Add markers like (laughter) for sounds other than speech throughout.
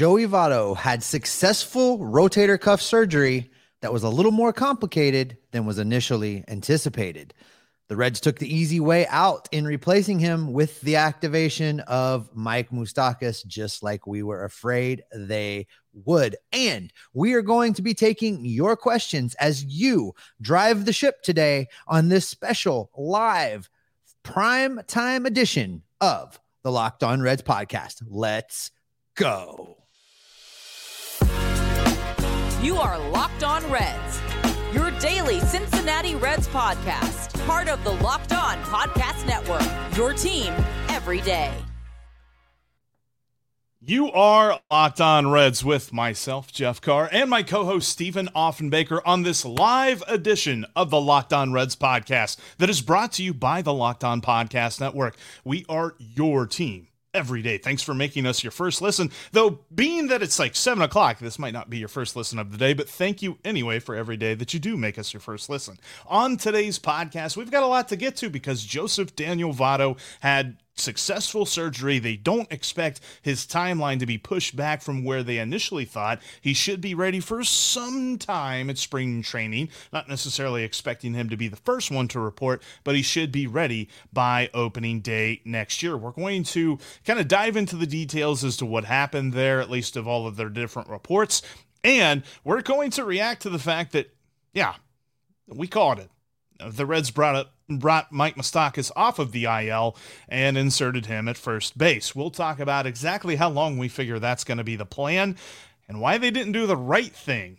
Joey Votto had successful rotator cuff surgery that was a little more complicated than was initially anticipated. The Reds took the easy way out in replacing him with the activation of Mike Moustakas, just like we were afraid they would. And we are going to be taking your questions as you drive the ship today on this special live prime time edition of the Locked On Reds podcast. Let's go. You are Locked On Reds, your daily Cincinnati Reds podcast, part of the Locked On Podcast Network, your team every day. You are Locked On Reds with myself, Jeff Carr, and my co host, Stephen Offenbaker, on this live edition of the Locked On Reds podcast that is brought to you by the Locked On Podcast Network. We are your team every day. Thanks for making us your first listen. Though, being that it's like seven o'clock, this might not be your first listen of the day, but thank you anyway for every day that you do make us your first listen. On today's podcast, we've got a lot to get to because Joseph Daniel Votto had successful surgery. They don't expect his timeline to be pushed back from where they initially thought. He should be ready for some time at spring training. Not necessarily expecting him to be the first one to report, but he should be ready by opening day next year. We're going to kind of dive into the details as to what happened there, at least of all of their different reports. And we're going to react to the fact that, yeah, we called it. The Reds brought up brought Mike Moustakas off of the IL and inserted him at first base. We'll talk about exactly how long we figure that's going to be the plan. and why they didn't do the right thing.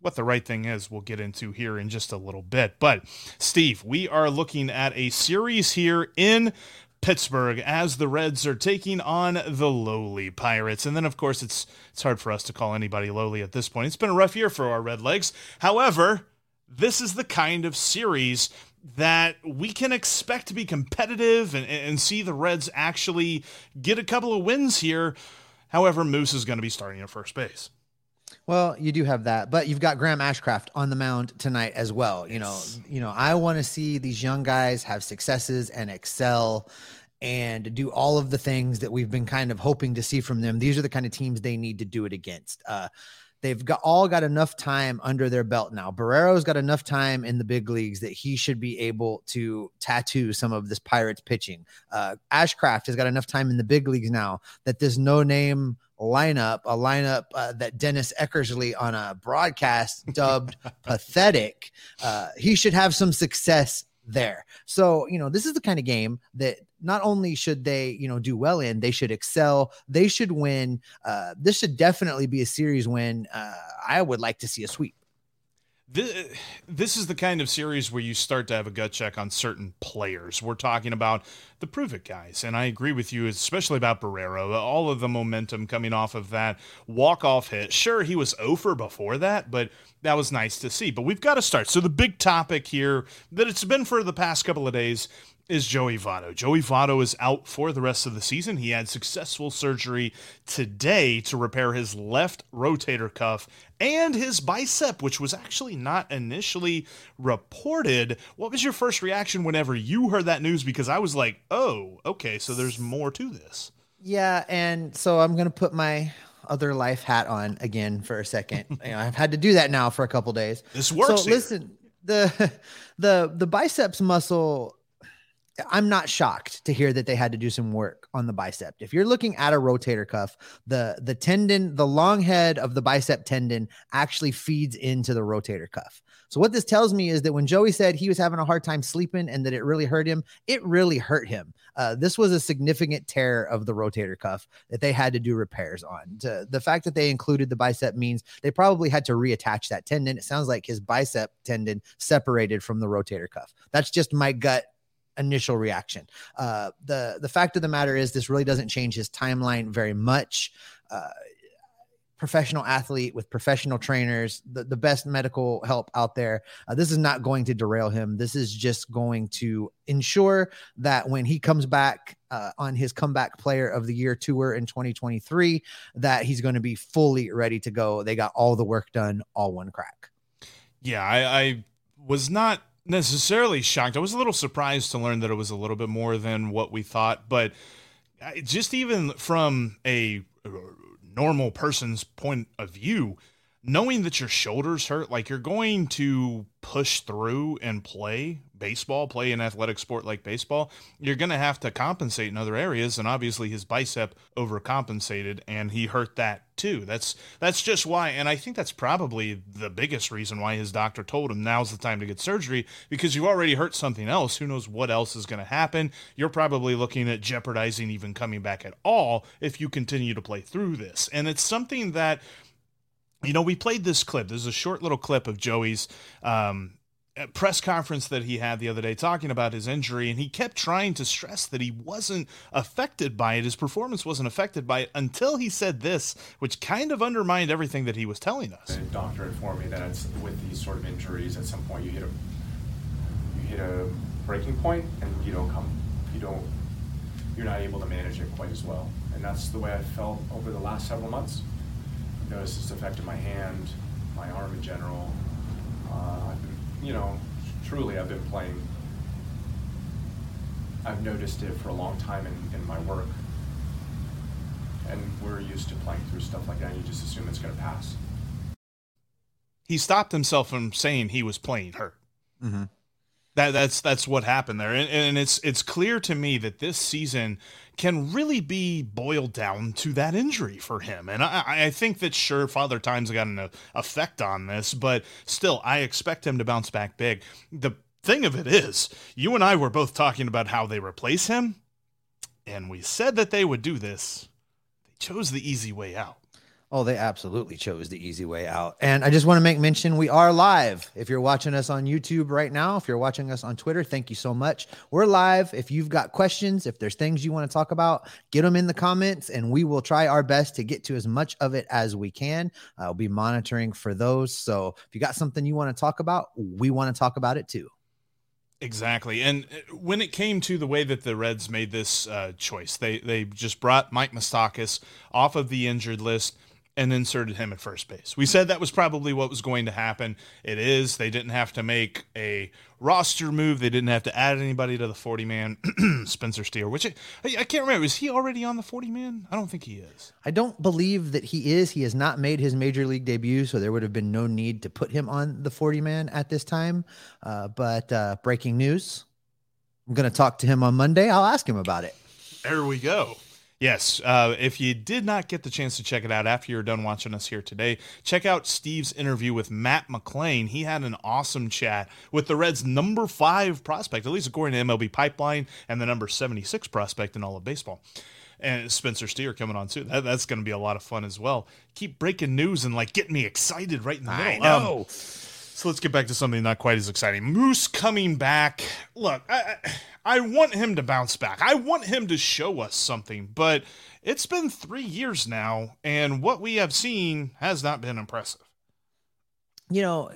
What the right thing is, we'll get into here in just a little bit. But, Steve, we are looking at a series here in Pittsburgh as the Reds are taking on the lowly Pirates. And then of course it's it's hard for us to call anybody lowly at this point. It's been a rough year for our Redlegs. However, this is the kind of series that we can expect to be competitive and, and see the Reds actually get a couple of wins here. However, Moose is going to be starting at first base. Well, you do have that, but you've got Graham Ashcraft on the mound tonight as well. You know, you know, I want to see these young guys have successes and excel and do all of the things that we've been kind of hoping to see from them. These are the kind of teams they need to do it against. Uh, they've got all got enough time under their belt now. Barrero's got enough time in the big leagues that he should be able to tattoo some of this Pirates pitching. Uh, Ashcraft has got enough time in the big leagues now that this no name lineup, a lineup uh, that Dennis Eckersley on a broadcast (laughs) dubbed pathetic. Uh, he should have some success there. So, you know, this is the kind of game that not only should they, you know, do well in, they should excel. They should win. Uh, this should definitely be a series win. Uh, I would like to see a sweep. This, this is the kind of series where you start to have a gut check on certain players. We're talking about the prove it guys, and I agree with you, especially about Barrero. All of the momentum coming off of that walk off hit. Sure, he was over before that, but that was nice to see. But we've got to start. So the big topic here that it's been for the past couple of days is Joey Votto. Joey Votto is out for the rest of the season. He had successful surgery today to repair his left rotator cuff and his bicep, which was actually not initially reported. What was your first reaction whenever you heard that news? Because I was like, oh, okay, so there's more to this. Yeah, and so I'm gonna put my other life hat on again for a second. (laughs) you know, I've had to do that now for a couple days. This works. So listen, the (laughs) the the biceps muscle I'm not shocked to hear that they had to do some work on the bicep. If you're looking at a rotator cuff, the the tendon, the long head of the bicep tendon actually feeds into the rotator cuff. So what this tells me is that when Joey said he was having a hard time sleeping and that it really hurt him, it really hurt him. Uh, this was a significant tear of the rotator cuff that they had to do repairs on. To, the fact that they included the bicep means they probably had to reattach that tendon. It sounds like his bicep tendon separated from the rotator cuff. That's just my gut initial reaction. Uh, the the fact of the matter is, this really doesn't change his timeline very much. Uh, professional athlete with professional trainers, the, the best medical help out there. Uh, this is not going to derail him. This is just going to ensure that when he comes back uh, on his comeback player of the year tour in 2023, that he's going to be fully ready to go. They got all the work done, all one crack. Yeah, I, I was not necessarily shocked. I was a little surprised to learn that it was a little bit more than what we thought, but just even from a uh, normal person's point of view, knowing that your shoulders hurt, like you're going to push through and play baseball, play an athletic sport like baseball, you're going to have to compensate in other areas. And obviously, his bicep overcompensated, and he hurt that too. That's that's just why, and I think that's probably the biggest reason why his doctor told him now's the time to get surgery because you already hurt something else. Who knows what else is going to happen? You're probably looking at jeopardizing even coming back at all if you continue to play through this. And it's something that you know, we played this clip. There's a short little clip of Joey's um, press conference that he had the other day talking about his injury, and he kept trying to stress that he wasn't affected by it. His performance wasn't affected by it until he said this, which kind of undermined everything that he was telling us. The doctor informed me that it's with these sort of injuries, at some point you hit a you hit a breaking point, and you don't come, you don't, you're not able to manage it quite as well, and that's the way I felt over the last several months noticed it's affected my hand, my arm in general. Uh, I've been, you know, truly, I've been playing. I've noticed it for a long time in, in my work. And we're used to playing through stuff like that, and you just assume it's going to pass. He stopped himself from saying he was playing hurt. Mm-hmm. That that's that's what happened there, and, and it's it's clear to me that this season can really be boiled down to that injury for him. And I, I think that sure, Father Time's got an uh, effect on this, but still, I expect him to bounce back big. The thing of it is, you and I were both talking about how they replace him, and we said that they would do this. They chose the easy way out. Oh, they absolutely chose the easy way out. And I just want to make mention we are live. If you're watching us on YouTube right now, if you're watching us on Twitter, thank you so much. We're live. If you've got questions, if there's things you want to talk about, get them in the comments and we will try our best to get to as much of it as we can. I'll be monitoring for those. So if you got something you want to talk about, we want to talk about it too. Exactly. And uh, when it came to the way that the Reds made this uh, choice, they they just brought Mike Moustakas off of the injured list and inserted him at first base. We said that was probably what was going to happen. It is. They didn't have to make a roster move. They didn't have to add anybody to the 40 man. (clears throat) Spencer Steer, which I, I, can't remember. Is he already on the 40 man? I don't think he is. I don't believe that he is. He has not made his major league debut, so there would have been no need to put him on the 40 man at this time. Uh, but uh, breaking news I'm going to talk to him on Monday. I'll ask him about it. There we go. Yes. Uh, if you did not get the chance to check it out after you're done watching us here today, check out Steve's interview with Matt McLain. He had an awesome chat with the Reds' number five prospect, at least according to MLB Pipeline, and the number 76 prospect in all of baseball. And Spencer Steer coming on too. That, that's going to be a lot of fun as well. Keep breaking news and like getting me excited right in the middle. I know. Um, so let's get back to something not quite as exciting. Moose coming back. Look, I, I want him to bounce back. I want him to show us something, but it's been three years now, and what we have seen has not been impressive. You know,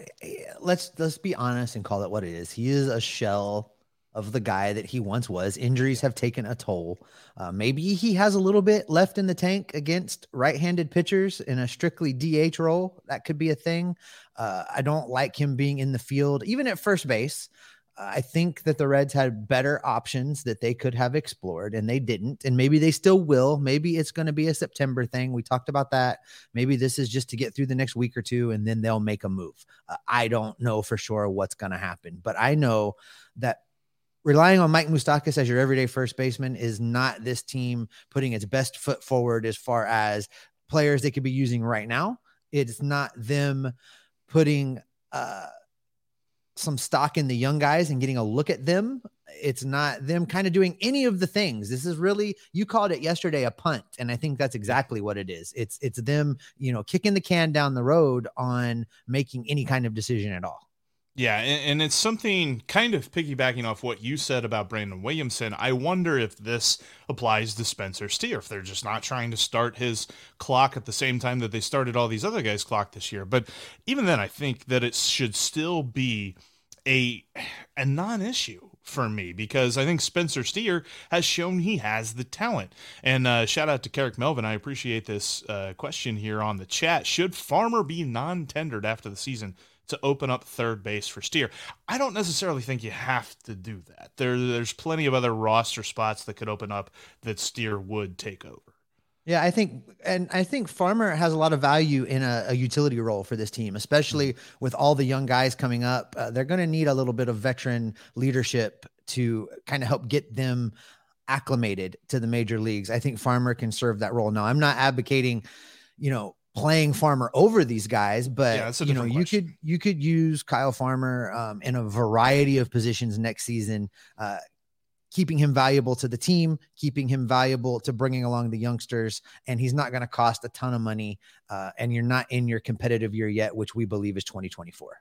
let's let's be honest and call it what it is. He is a shell of the guy that he once was. Injuries have taken a toll. Uh, maybe he has a little bit left in the tank against right-handed pitchers in a strictly DH role. That could be a thing. Uh, I don't like him being in the field, even at first base. I think that the Reds had better options that they could have explored and they didn't. And maybe they still will. Maybe it's going to be a September thing. We talked about that. Maybe this is just to get through the next week or two and then they'll make a move. Uh, I don't know for sure what's going to happen, but I know that relying on Mike Moustakas as your everyday first baseman is not this team putting its best foot forward as far as players they could be using right now. It's not them putting, uh, some stock in the young guys and getting a look at them. It's not them kind of doing any of the things. This is really you called it yesterday a punt, and I think that's exactly what it is. It's it's them, you know, kicking the can down the road on making any kind of decision at all. Yeah, and, it's something kind of piggybacking off what you said about Brandon Williamson. I wonder if this applies to Spencer Steer, if they're just not trying to start his clock at the same time that they started all these other guys' clock this year. But even then, I think that it should still be a a non-issue for me because I think Spencer Steer has shown he has the talent. And uh, shout out to Carrick Melvin. I appreciate this uh, question here on the chat. Should Farmer be non-tendered after the season? To open up third base for Steer. I don't necessarily think you have to do that. There, there's plenty of other roster spots that could open up that Steer would take over. Yeah, I think, and I think Farmer has a lot of value in a, a utility role for this team, especially mm-hmm. with all the young guys coming up. Uh, they're going to need a little bit of veteran leadership to kind of help get them acclimated to the major leagues. I think Farmer can serve that role. Now, I'm not advocating, you know, playing Farmer over these guys, but yeah, you know, you could you could use Kyle Farmer um, in a variety of positions next season, uh, keeping him valuable to the team, keeping him valuable to bringing along the youngsters, and he's not going to cost a ton of money. Uh, and you're not in your competitive year yet, which we believe is 2024.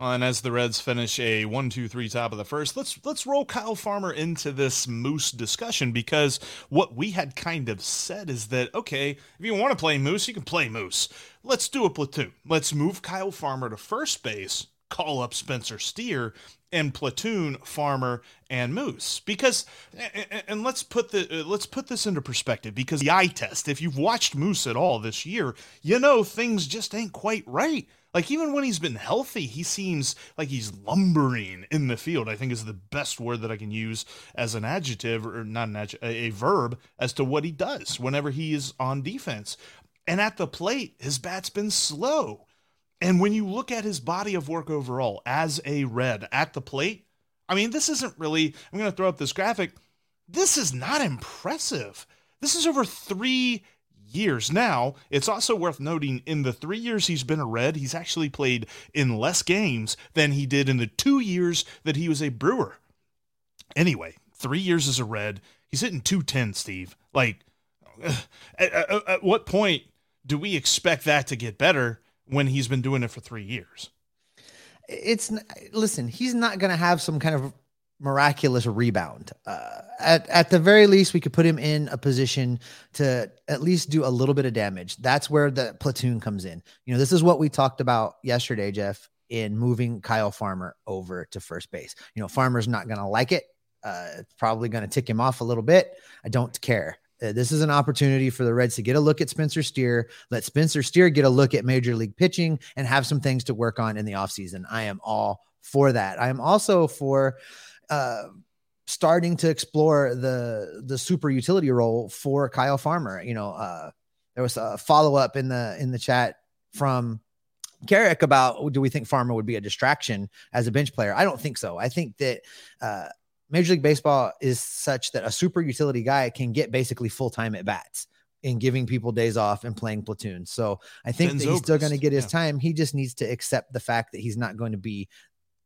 Uh, and as the Reds finish a one, two, three top of the first, let's let's roll Kyle Farmer into this Moose discussion because what we had kind of said is that okay, if you want to play Moose, you can play Moose. Let's do a platoon. Let's move Kyle Farmer to first base, call up Spencer Steer, and platoon Farmer and Moose because and let's put the uh, let's put this into perspective because the eye test if you've watched Moose at all this year you know things just ain't quite right like even when he's been healthy, he seems like he's lumbering in the field. I think is the best word that I can use as an adjective or not an adjective, a verb as to what he does whenever he is on defense. And at the plate, his bat's been slow. And when you look at his body of work overall as a red at the plate, I mean, this isn't really, I'm going to throw up this graphic. This is not impressive. This is over three years. Now, it's also worth noting in the three years he's been a Red, he's actually played in less games than he did in the two years that he was a Brewer. Anyway, three years as a Red, he's hitting 210, Steve. Like, uh, at, at, at what point do we expect that to get better when he's been doing it for three years? It's listen, he's not going to have some kind of miraculous rebound. Uh, at at the very least, we could put him in a position to at least do a little bit of damage. That's where the platoon comes in. You know, this is what we talked about yesterday, Jeff, in moving Kyle Farmer over to first base. You know, Farmer's not going to like it. Uh, it's probably going to tick him off a little bit. I don't care. Uh, this is an opportunity for the Reds to get a look at Spencer Steer, let Spencer Steer get a look at major league pitching and have some things to work on in the offseason. I am all for that. I am also for uh, starting to explore the the super utility role for Kyle Farmer. You know, uh, there was a follow up in the in the chat from Carrick about do we think Farmer would be a distraction as a bench player? I don't think so. I think that uh, Major League Baseball is such that a super utility guy can get basically full time at bats in giving people days off and playing platoon. So I think Ben that he's still going to get his yeah. time. He just needs to accept the fact that he's not going to be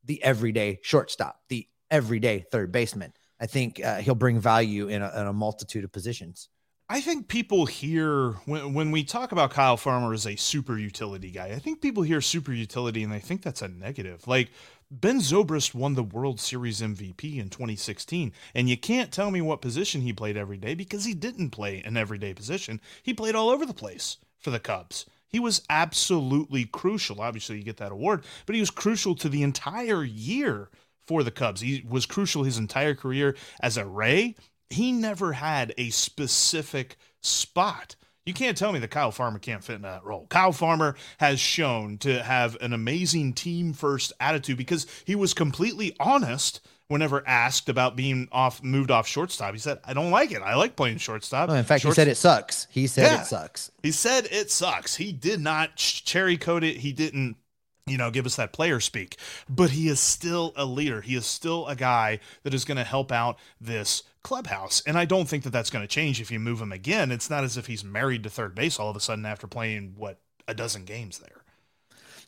the everyday shortstop, the everyday third baseman. I think uh, he'll bring value in a, in a multitude of positions. I think people hear when, when we talk about Kyle Farmer as a super utility guy, I think people hear super utility and they think that's a negative. Like Ben Zobrist won the World Series MVP in 2016, and you can't tell me what position he played every day because he didn't play an everyday position. He played all over the place for the Cubs. He was absolutely crucial. Obviously, you get that award, but he was crucial to the entire year for the Cubs. He was crucial his entire career as a Ray. He never had a specific spot. You can't tell me that Kyle Farmer can't fit in that role. Kyle Farmer has shown to have an amazing team first attitude because he was completely honest whenever asked about being off moved off shortstop. He said, I don't like it. I like playing shortstop. Oh, in fact, he said it sucks. He said Yeah. it sucks. he said it sucks. He did not cherry coat it. He didn't, you know, give us that player speak. But he is still a leader. He is still a guy that is going to help out this clubhouse. And I don't think that that's going to change if you move him again. It's not as if he's married to third base all of a sudden after playing what a dozen games there.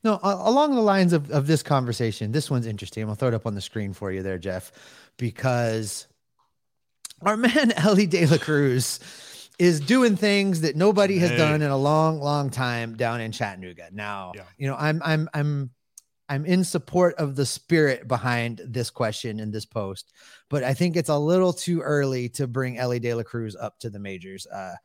No, along the lines of, of this conversation, this one's interesting. I'll throw it up on the screen for you there, Jeff, because our man (laughs) Elly De La Cruz is doing things that nobody has Hey. done in a long, long time down in Chattanooga. Now, Yeah. you know, I'm I'm I'm I'm in support of the spirit behind this question and this post, but I think it's a little too early to bring Elly De La Cruz up to the majors. Uh,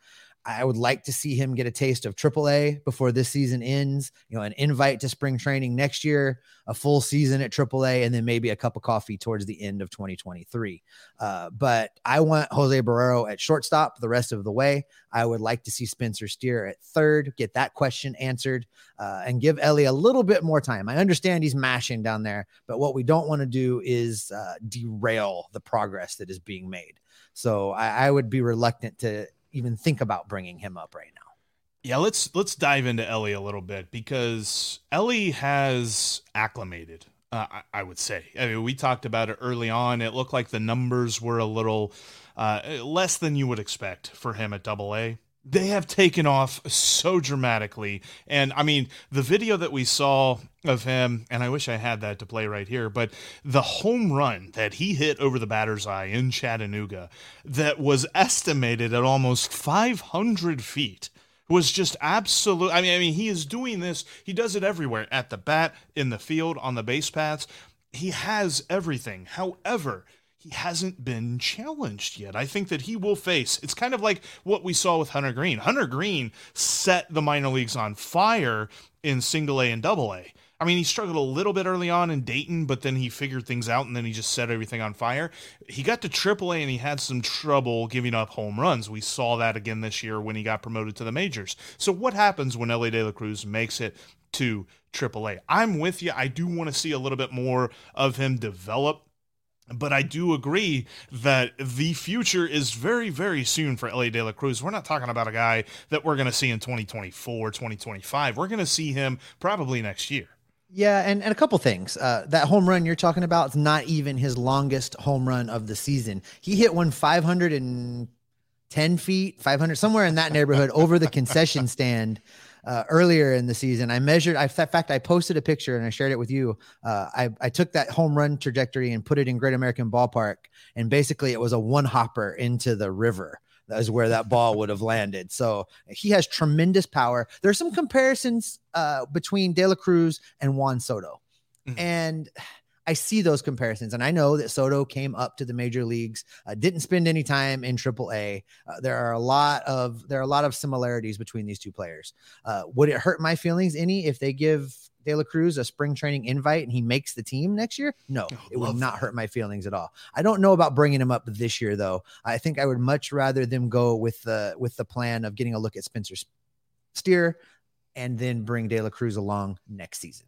I would like to see him get a taste of AAA before this season ends. You know, an invite to spring training next year, a full season at AAA, and then maybe a cup of coffee towards the end of 2023. Uh, but I want Jose Barrero at shortstop the rest of the way. I would like to see Spencer Steer at third, get that question answered, uh, and give Elly a little bit more time. I understand he's mashing down there, but what we don't want to do is uh, derail the progress that is being made. So I, I would be reluctant to even think about bringing him up right now. Yeah, let's let's dive into Elly a little bit because Elly has acclimated. Uh, I, I would say. I mean, we talked about it early on. It looked like the numbers were a little uh, less than you would expect for him at Double A. They have taken off so dramatically, and I mean, the video that we saw of him, and I wish I had that to play right here, but the home run that he hit over the batter's eye in Chattanooga, that was estimated at almost 500 feet was just absolute. I mean, I mean, he is doing this. He does it everywhere at the bat, in the field, on the base paths. He has everything. However, he hasn't been challenged yet. I think that he will face. It's kind of like what we saw with Hunter Greene. Hunter Greene set the minor leagues on fire in single A and double A. I mean, he struggled a little bit early on in Dayton, but then he figured things out and then he just set everything on fire. He got to AAA and he had some trouble giving up home runs. We saw that again this year when he got promoted to the majors. So, what happens when Elly De La Cruz makes it to AAA? I'm with you. I do want to see a little bit more of him develop. But I do agree that the future is very, very soon for Elly De La Cruz. We're not talking about a guy that we're going to see in 2024, 2025. We're going to see him probably next year. Yeah, and, and a couple things. Uh, that home run you're talking about is not even his longest home run of the season. He hit one 510 feet, 500, somewhere in that neighborhood over the concession stand uh, earlier in the season. I measured, I, in fact, I posted a picture and I shared it with you. Uh, I, I took that home run trajectory and put it in Great American Ballpark. And basically, it was a one hopper into the river. is where that ball would have landed. So he has tremendous power. There's some comparisons uh, between De La Cruz and Juan Soto. Mhm. And I see those comparisons, and I know that Soto came up to the major leagues, uh, didn't spend any time in AAA. Uh, there are a lot of there are a lot of similarities between these two players. Uh, would it hurt my feelings any if they give De La Cruz a spring training invite and he makes the team next year? No, Oh, it would love not hurt my feelings at all. I don't know about bringing him up this year though. I think I would much rather them go with the with the plan of getting a look at Spencer Steer and then bring De La Cruz along next season.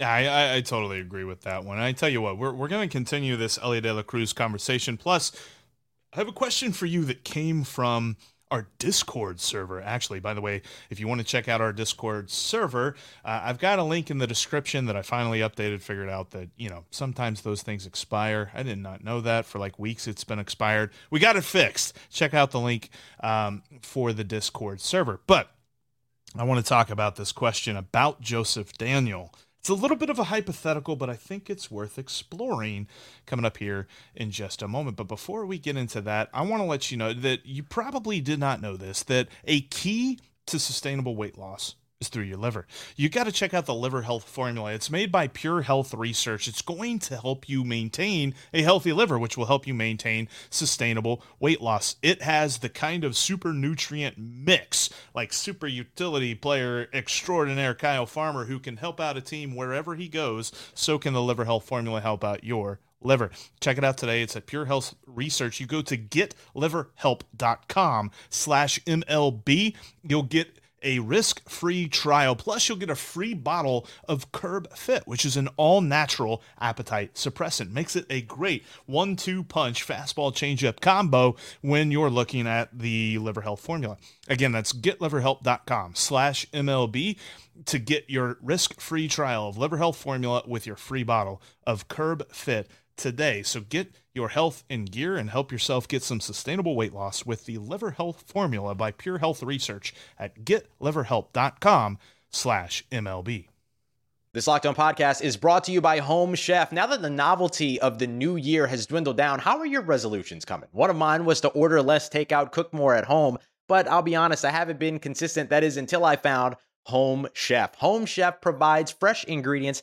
Yeah, I, I, totally agree with that one. I tell you what, we're, we're going to continue this Elly De La Cruz conversation. Plus, I have a question for you that came from our Discord server. Actually, by the way, if you want to check out our Discord server, uh, I've got a link in the description that I finally updated, figured out that, you know, sometimes those things expire. I did not know that. For like weeks, it's been expired. We got it fixed. Check out the link um, for the Discord server. But I want to talk about this question about Joseph Daniel. It's a little bit of a hypothetical, but I think it's worth exploring coming up here in just a moment. But before we get into that, I want to let you know that you probably did not know this that a key to sustainable weight loss is through your liver. You got to check out the liver health formula. It's made by Pure Health Research. It's going to help you maintain a healthy liver, which will help you maintain sustainable weight loss. It has the kind of super nutrient mix, like super utility player extraordinaire Kyle Farmer, who can help out a team wherever he goes. So can the liver health formula help out your liver. Check it out today. It's at Pure Health Research. You go to getliverhelp.com slash MLB. You'll get a risk-free trial. Plus, you'll get a free bottle of Curb Fit, which is an all-natural appetite suppressant. Makes it a great one-two punch fastball changeup combo when you're looking at the liver health formula. Again, that's getliverhelp.com slash MLB to get your risk-free trial of liver health formula with your free bottle of Curb Fit today. So get your health in gear and help yourself get some sustainable weight loss with the Liver Health Formula by Pure Health Research at getliverhelp.com slash MLB. This Locked On podcast is brought to you by Home Chef. Now that the novelty of the new year has dwindled down, how are your resolutions coming? One of mine was to order less takeout, cook more at home, but I'll be honest, I haven't been consistent. That is until I found Home Chef. Home Chef provides fresh ingredients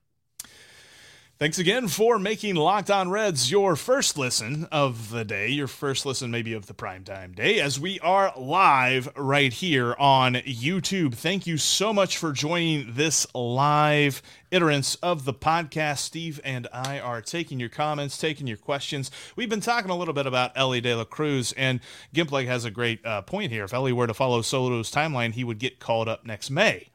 Thanks again for making Locked On Reds your first listen of the day, your first listen maybe of the primetime day, as we are live right here on YouTube. Thank you so much for joining this live iterance of the podcast. Steve and I are taking your comments, taking your questions. We've been talking a little bit about Elly De La Cruz, and Gimpleg has a great uh, point here. If Elly were to follow Soto's timeline, he would get called up next May.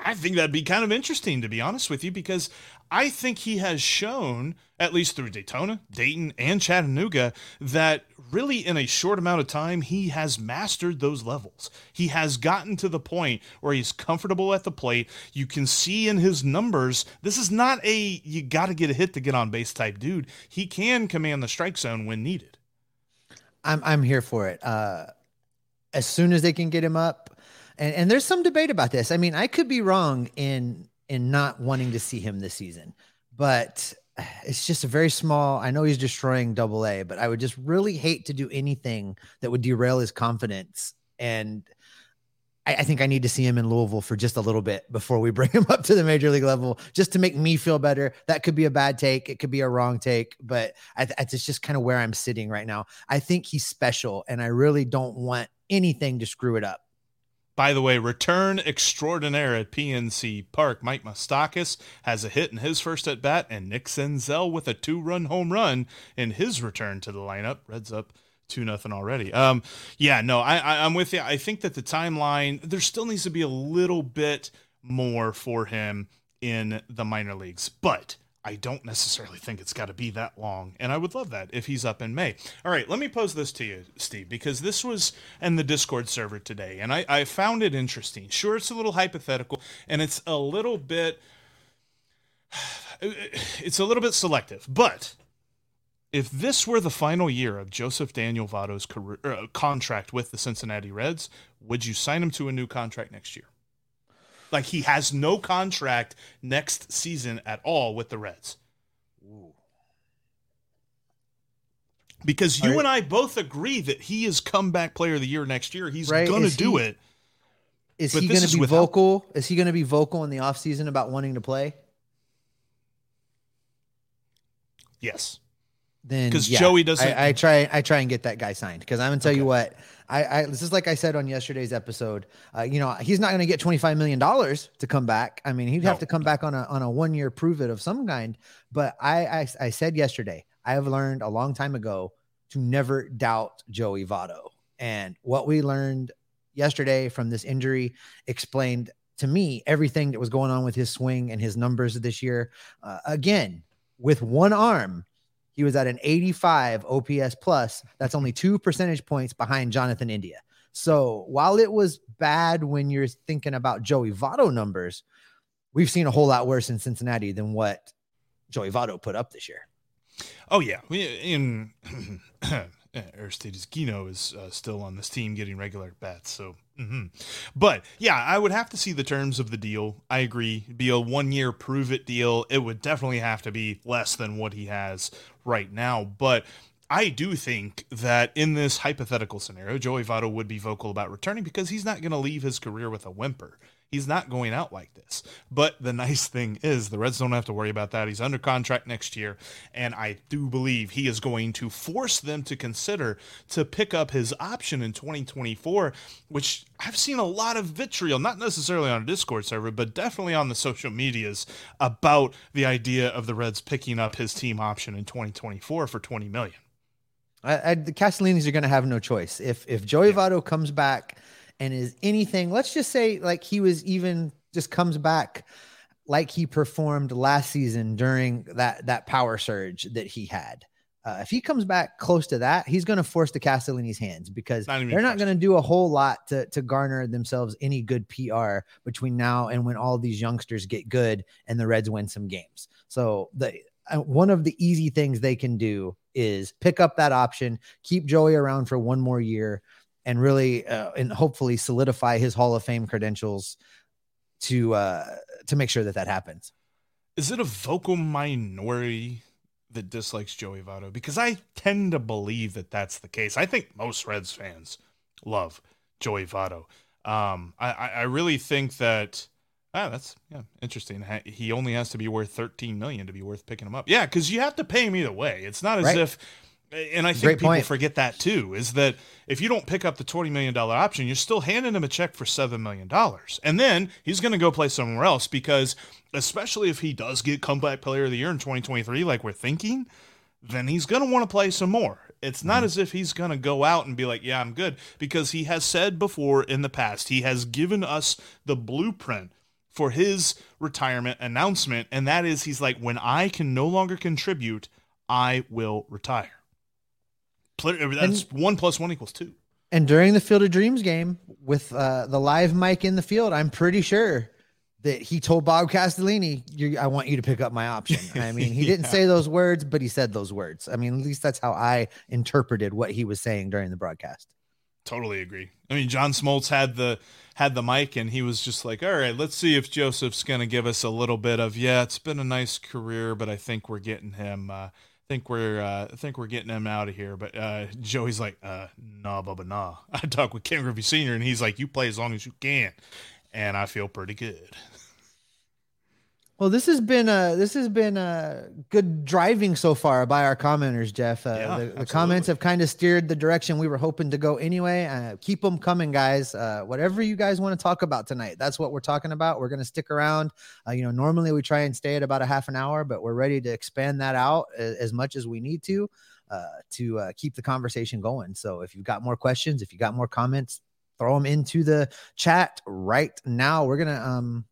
I think that'd be kind of interesting, to be honest with you, because I think he has shown, at least through Daytona, Dayton, and Chattanooga, that really in a short amount of time, he has mastered those levels. He has gotten to the point where he's comfortable at the plate. You can see in his numbers, this is not a you got to get a hit to get on base type dude. He can command the strike zone when needed. I'm I'm here for it. Uh, as soon as they can get him up, and and there's some debate about this. I mean, I could be wrong in in not wanting to see him this season, but it's just a very small. I know he's destroying Double A, but I would just really hate to do anything that would derail his confidence. And I, I think I need to see him in Louisville for just a little bit before we (laughs) bring him up to the major league level, just to make me feel better. That could be a bad take. It could be a wrong take, but I, it's just kind of where I'm sitting right now. I think he's special, and I really don't want anything to screw it up. By the way, return extraordinaire at PNC Park. Mike Moustakas has a hit in his first at bat, and Nick Senzel with a two run home run in his return to the lineup. Reds up two nothing already. Um, yeah, no, I, I I'm with you. I think that the timeline there still needs to be a little bit more for him in the minor leagues, but I don't necessarily think it's got to be that long. And I would love that if he's up in May. All right, let me pose this to you, Steve, because this was in the Discord server today, and I, I found it interesting. Sure, it's a little hypothetical, and it's a little bit. (sighs) It's a little bit selective, but if this were the final year of Joseph Daniel Votto's career, uh, contract with the Cincinnati Reds, would you sign him to a new contract next year? Like he has no contract next season at all with the Reds. Because you Are- and I both agree that he is comeback player of the year next year. He's Right, going to do he- it. Is he going to be without- vocal? Is he going to be vocal in the offseason about wanting to play? Yes. Then 'Cause yeah, Joey doesn't- I, I try. I try and get that guy signed because I'm gonna tell you what. I, I this is like I said on yesterday's episode. Uh, you know, he's not gonna get 25 million dollars to come back. I mean, he'd have to come back on a on a one year prove it of some kind. But I, I I said yesterday, I have learned a long time ago to never doubt Joey Votto. And what we learned yesterday from this injury explained to me everything that was going on with his swing and his numbers this year. Uh, again, with one arm, he was at an 85 OPS plus. That's only two percentage points behind Jonathan India. So while it was bad when you're thinking about Joey Votto numbers, we've seen a whole lot worse in Cincinnati than what Joey Votto put up this year. Oh yeah, We- in (clears throat) Aristides Aquino is uh, still on this team getting regular bats. So, mhm. but yeah, I would have to see the terms of the deal. I agree, be a one year prove it deal. It would definitely have to be less than what he has right now. But I do think that in this hypothetical scenario, Joey Votto would be vocal about returning because he's not going to leave his career with a whimper. He's not going out like this. But the nice thing is, the Reds don't have to worry about that. He's under contract next year. And I do believe he is going to force them to consider to pick up his option in 2024, which I've seen a lot of vitriol, not necessarily on a Discord server, but definitely on the social medias about the idea of the Reds picking up his team option in 2024 for 20 million. I, I, the Castellinis are going to have no choice. If if Joey Votto comes back and is anything, let's just say like he was even just comes back like he performed last season during that that power surge that he had. Uh, if he comes back close to that, he's going to force the Castellini's hands because Not they're not going to do a whole lot to to garner themselves any good PR between now and when all these youngsters get good and the Reds win some games. So the uh, one of the easy things they can do is pick up that option, keep Joey around for one more year, and really uh, and hopefully solidify his Hall of Fame credentials to uh, to make sure that that happens. Is it a vocal minority that dislikes Joey Votto? Because I tend to believe that that's the case. I think most Reds fans love Joey Votto. Um, I, I really think that ah, that's yeah interesting. He only has to be worth 13 million to be worth picking him up. Yeah, because you have to pay him either way. It's not as Right. if. And I think Great people point. forget that too. Is that if you don't pick up the twenty million dollar option, you're still handing him a check for seven million dollars, and then he's going to go play somewhere else because, especially if he does get comeback player of the year in 2023, like we're thinking, then he's going to want to play some more. It's not mm-hmm. as if he's going to go out and be like, "Yeah, I'm good," because he has said before in the past, he has given us the blueprint for his retirement announcement, and that is he's like, "When I can no longer contribute, I will retire." That's one plus one equals two. And during the Field of Dreams game with uh, the live mic in the field, I'm pretty sure that he told Bob Castellini, you, "I want you to pick up my option." (laughs) I mean, he didn't say those words, but he said those words. I mean, at least that's how I interpreted what he was saying during the broadcast. Totally agree. I mean, John Smoltz had the had the mic, and he was just like, "All right, let's see if Joseph's going to give us a little bit of yeah, it's been a nice career, but I think we're getting him. Uh, think we're uh, I think we're getting him out of here." But uh, Joey's like, uh, "Nah, Bubba, nah." (laughs) I talked with Ken Griffey Senior, and he's like, "You play as long as you can," and I feel pretty good. Well, this has been a this has been a good driving so far by our commenters, Jeff. Uh, Yeah, the, the comments have kind of steered the direction we were hoping to go anyway. Uh, keep them coming, guys. Uh, whatever you guys want to talk about tonight, that's what we're talking about. We're going to stick around. Uh, you know, normally we try and stay at about a half an hour, but we're ready to expand that out as, as much as we need to. uh, to uh, keep the conversation going. So if you've got more questions, if you got more comments, throw them into the chat right now. We're gonna um,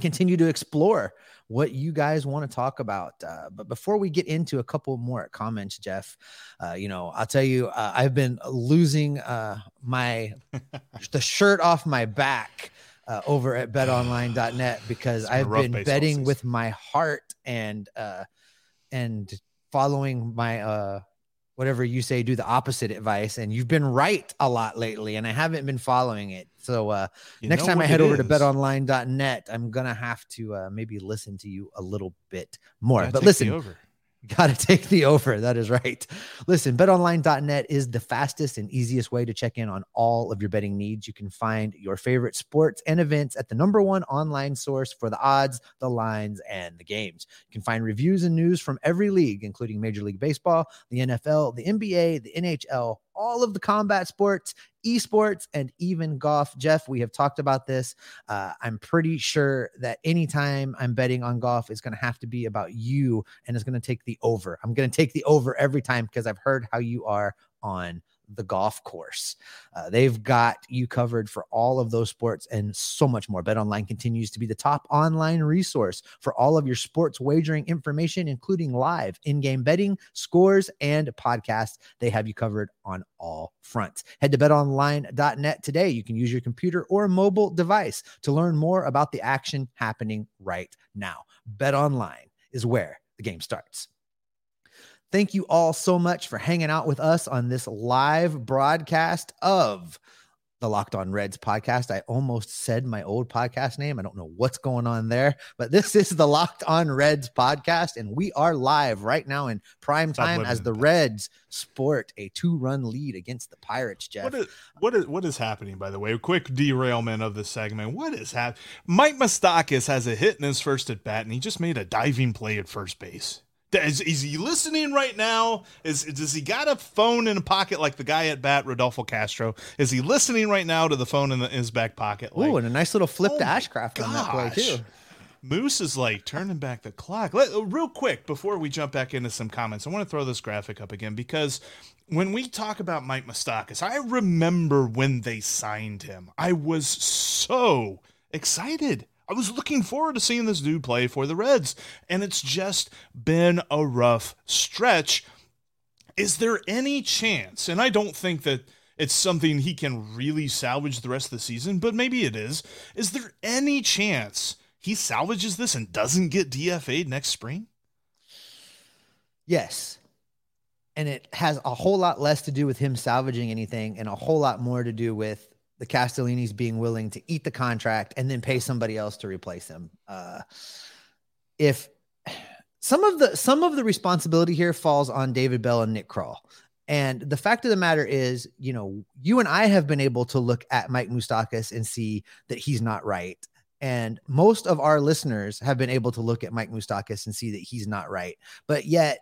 continue to explore what you guys want to talk about. Uh, but before we get into a couple more comments, Jeff, uh, you know, I'll tell you, uh, I've been losing uh, my (laughs) the shirt off my back. Uh, over at betonline.net because been I've been betting with my heart and uh and following my uh whatever you say do the opposite advice and you've been right a lot lately and I haven't been following it. So uh You next time I head over to betonline.net, I'm gonna have to uh, maybe listen to you a little bit more. Gotta but listen. (laughs) Got to take the over. That is right. Listen, betonline.net is the fastest and easiest way to check in on all of your betting needs. You can find your favorite sports and events at the number one online source for the odds, the lines, and the games. You can find reviews and news from every league, including Major League Baseball, the NFL, the NBA, the NHL, all of the combat sports, esports, and even golf. Jeff, we have talked about this. Uh, I'm pretty sure that anytime I'm betting on golf, it's going to have to be about you and it's going to take the over. I'm going to take the over every time because I've heard how you are on the golf course. Uh, they've got you covered for all of those sports and so much more. Bet Online continues to be the top online resource for all of your sports wagering information, including live in game betting, scores, and podcasts. They have you covered on all fronts. Head to betonline.net today. You can use your computer or mobile device to learn more about the action happening right now. Bet Online is where the game starts. Thank you all so much for hanging out with us on this live broadcast of the Locked On Reds podcast. I almost said my old podcast name. I don't know what's going on there, but this is the Locked On Reds podcast, and we are live right now in prime time as the the Reds sport a two-run lead against the Pirates. Jeff, What is what is what is happening? By the way, quick derailment of this segment. What is happening? Mike Moustakas has a hit in his first at bat, and he just made a diving play at first base. Is, is he listening right now? Is does he got a phone in a pocket like the guy at bat, Rodolfo Castro? Is he listening right now to the phone in, the, in his back pocket? Like, Ooh, and a nice little flip Oh to Ashcraft on that play too. Moose is like turning back the clock. Let, uh, real quick before we jump back into some comments, I want to throw this graphic up again because when we talk about Mike Moustakas, I remember when they signed him. I was so excited. I was looking forward to seeing this dude play for the Reds, and it's just been a rough stretch. Is there any chance, and I don't think that it's something he can really salvage the rest of the season, but maybe it is. Is there any chance he salvages this and doesn't get DFA'd next spring? Yes. And it has a whole lot less to do with him salvaging anything and a whole lot more to do with the Castellinis being willing to eat the contract and then pay somebody else to replace him. Uh, if some of the some of the responsibility here falls on David Bell and Nick Krall. And the fact of the matter is, you know, you and I have been able to look at Mike Moustakas and see that he's not right. And most of our listeners have been able to look at Mike Moustakas and see that he's not right. But yet,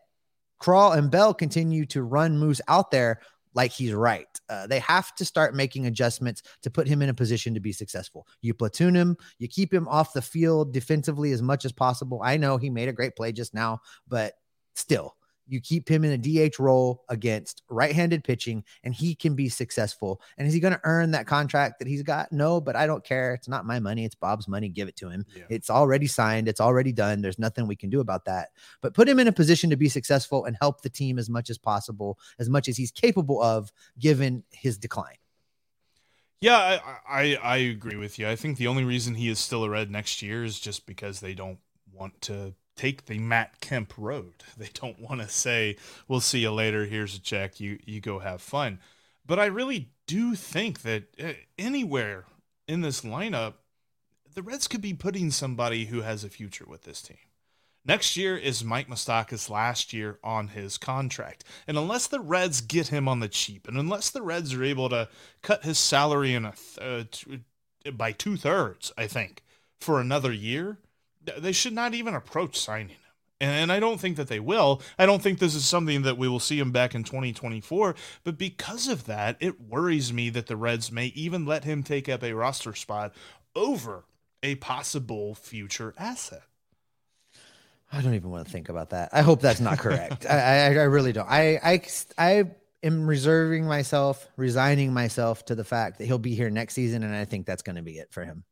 Krall and Bell continue to run Moose out there like he's right. Uh, they have to start making adjustments to put him in a position to be successful. You platoon him, you keep him off the field defensively as much as possible. I know he made a great play just now, but still, you keep him in a DH role against right-handed pitching, and he can be successful. And is he going to earn that contract that he's got? No, but I don't care. It's not my money. It's Bob's money. Give it to him. Yeah. It's already signed. It's already done. There's nothing we can do about that. But put him in a position to be successful and help the team as much as possible, as much as he's capable of, given his decline. Yeah, I, I I agree with you. I think the only reason he is still a Red next year is just because they don't want to take the Matt Kemp road. (laughs) They don't want to say, "We'll see you later. Here's a check. You you go have fun." But I really do think that uh, anywhere in this lineup, the Reds could be putting somebody who has a future with this team. Next year is Mike Moustakas' last year on his contract. And unless the Reds get him on the cheap, and unless the Reds are able to cut his salary in a th- uh, t- by two thirds, I think, for another year, they should not even approach signing him. And I don't think that they will. I don't think this is something that we will see him back in 2024. But because of that, it worries me that the Reds may even let him take up a roster spot over a possible future asset. I don't even want to think about that. I hope that's not correct. I, I, I really don't. I, I, I am reserving myself, resigning myself to the fact that he'll be here next season, and I think that's going to be it for him.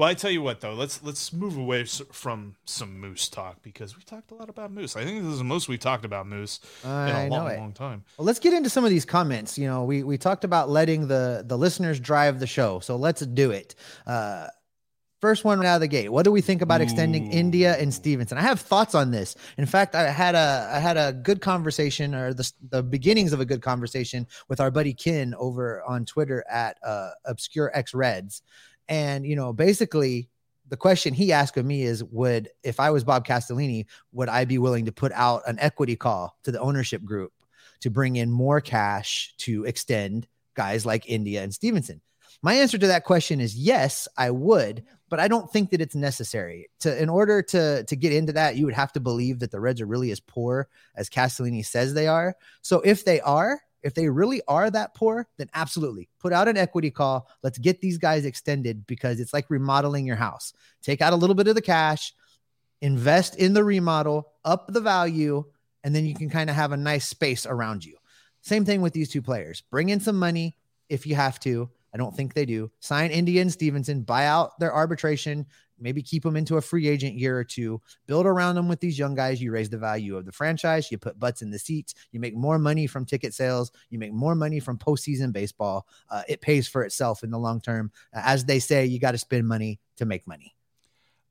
Well, I tell you what, though, let's let's move away from some moose talk because we talked a lot about moose. I think this is the most we talked about moose in a long, it. long time. Well, let's get into some of these comments. You know, we we talked about letting the the listeners drive the show, so let's do it. Uh, first one out of the gate. What do we think about extending India and Stephenson? I have thoughts on this. In fact, I had a I had a good conversation, or the the beginnings of a good conversation with our buddy Ken over on Twitter at uh, Obscure X Reds, and you know, basically. The question he asked of me is Would, if I was Bob Castellini, would I be willing to put out an equity call to the ownership group to bring in more cash to extend guys like India and Stephenson? My answer to that question is yes, I would, but I don't think that it's necessary. To in order to to get into that, you would have to believe that the Reds are really as poor as Castellini says they are. So if they are, if they really are that poor, then absolutely put out an equity call. Let's get these guys extended because it's like remodeling your house. Take out a little bit of the cash, invest in the remodel, up the value, and then you can kind of have a nice space around you. Same thing with these two players. Bring in some money if you have to. I don't think they do. Sign India and Stephenson, buy out their arbitration, maybe keep them into a free agent year or two, build around them with these young guys. You raise the value of the franchise, you put butts in the seats, you make more money from ticket sales, you make more money from postseason baseball. Uh, it pays for itself in the long term. As they say, you got to spend money to make money.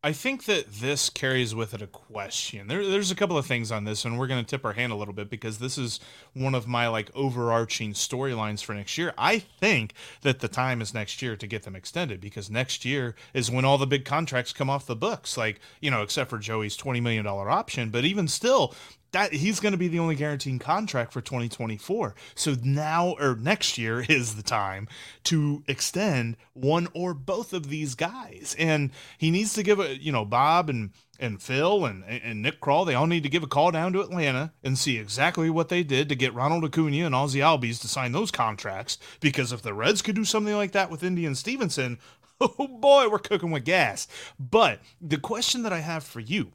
I think that this carries with it a question. There, there's a couple of things on this, and we're going to tip our hand a little bit because this is one of my like overarching storylines for next year. I think that the time is next year to get them extended because next year is when all the big contracts come off the books. Like you know, except for Joey's twenty million dollar option, but even still, that he's going to be the only guaranteed contract for 2024. So now or next year (laughs) is the time to extend one or both of these guys. And he needs to give a, you know, Bob and and Phil and and Nick Krall, they all need to give a call down to Atlanta and see exactly what they did to get Ronald Acuna and Ozzie Albies to sign those contracts. Because if the Reds could do something like that with Indian Stephenson, (laughs) oh boy, we're cooking with gas. But the question that I have for you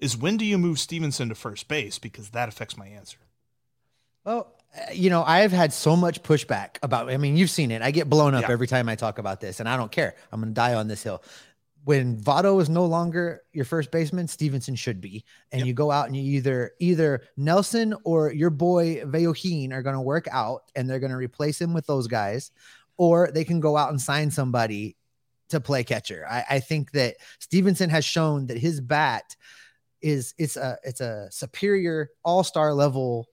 is when do you move Stephenson to first base? Because that affects my answer. Well, you know, I've had so much pushback about. I mean, you've seen it. I get blown up Yeah. every time I talk about this, and I don't care. I'm going to die on this hill. When Votto is no longer your first baseman, Stephenson should be, and Yep. you go out and you either either Nelson or your boy Vellojin are going to work out, and they're going to replace him with those guys, or they can go out and sign somebody to play catcher. I, I think that Stephenson has shown that his bat is it's a it's a superior all star level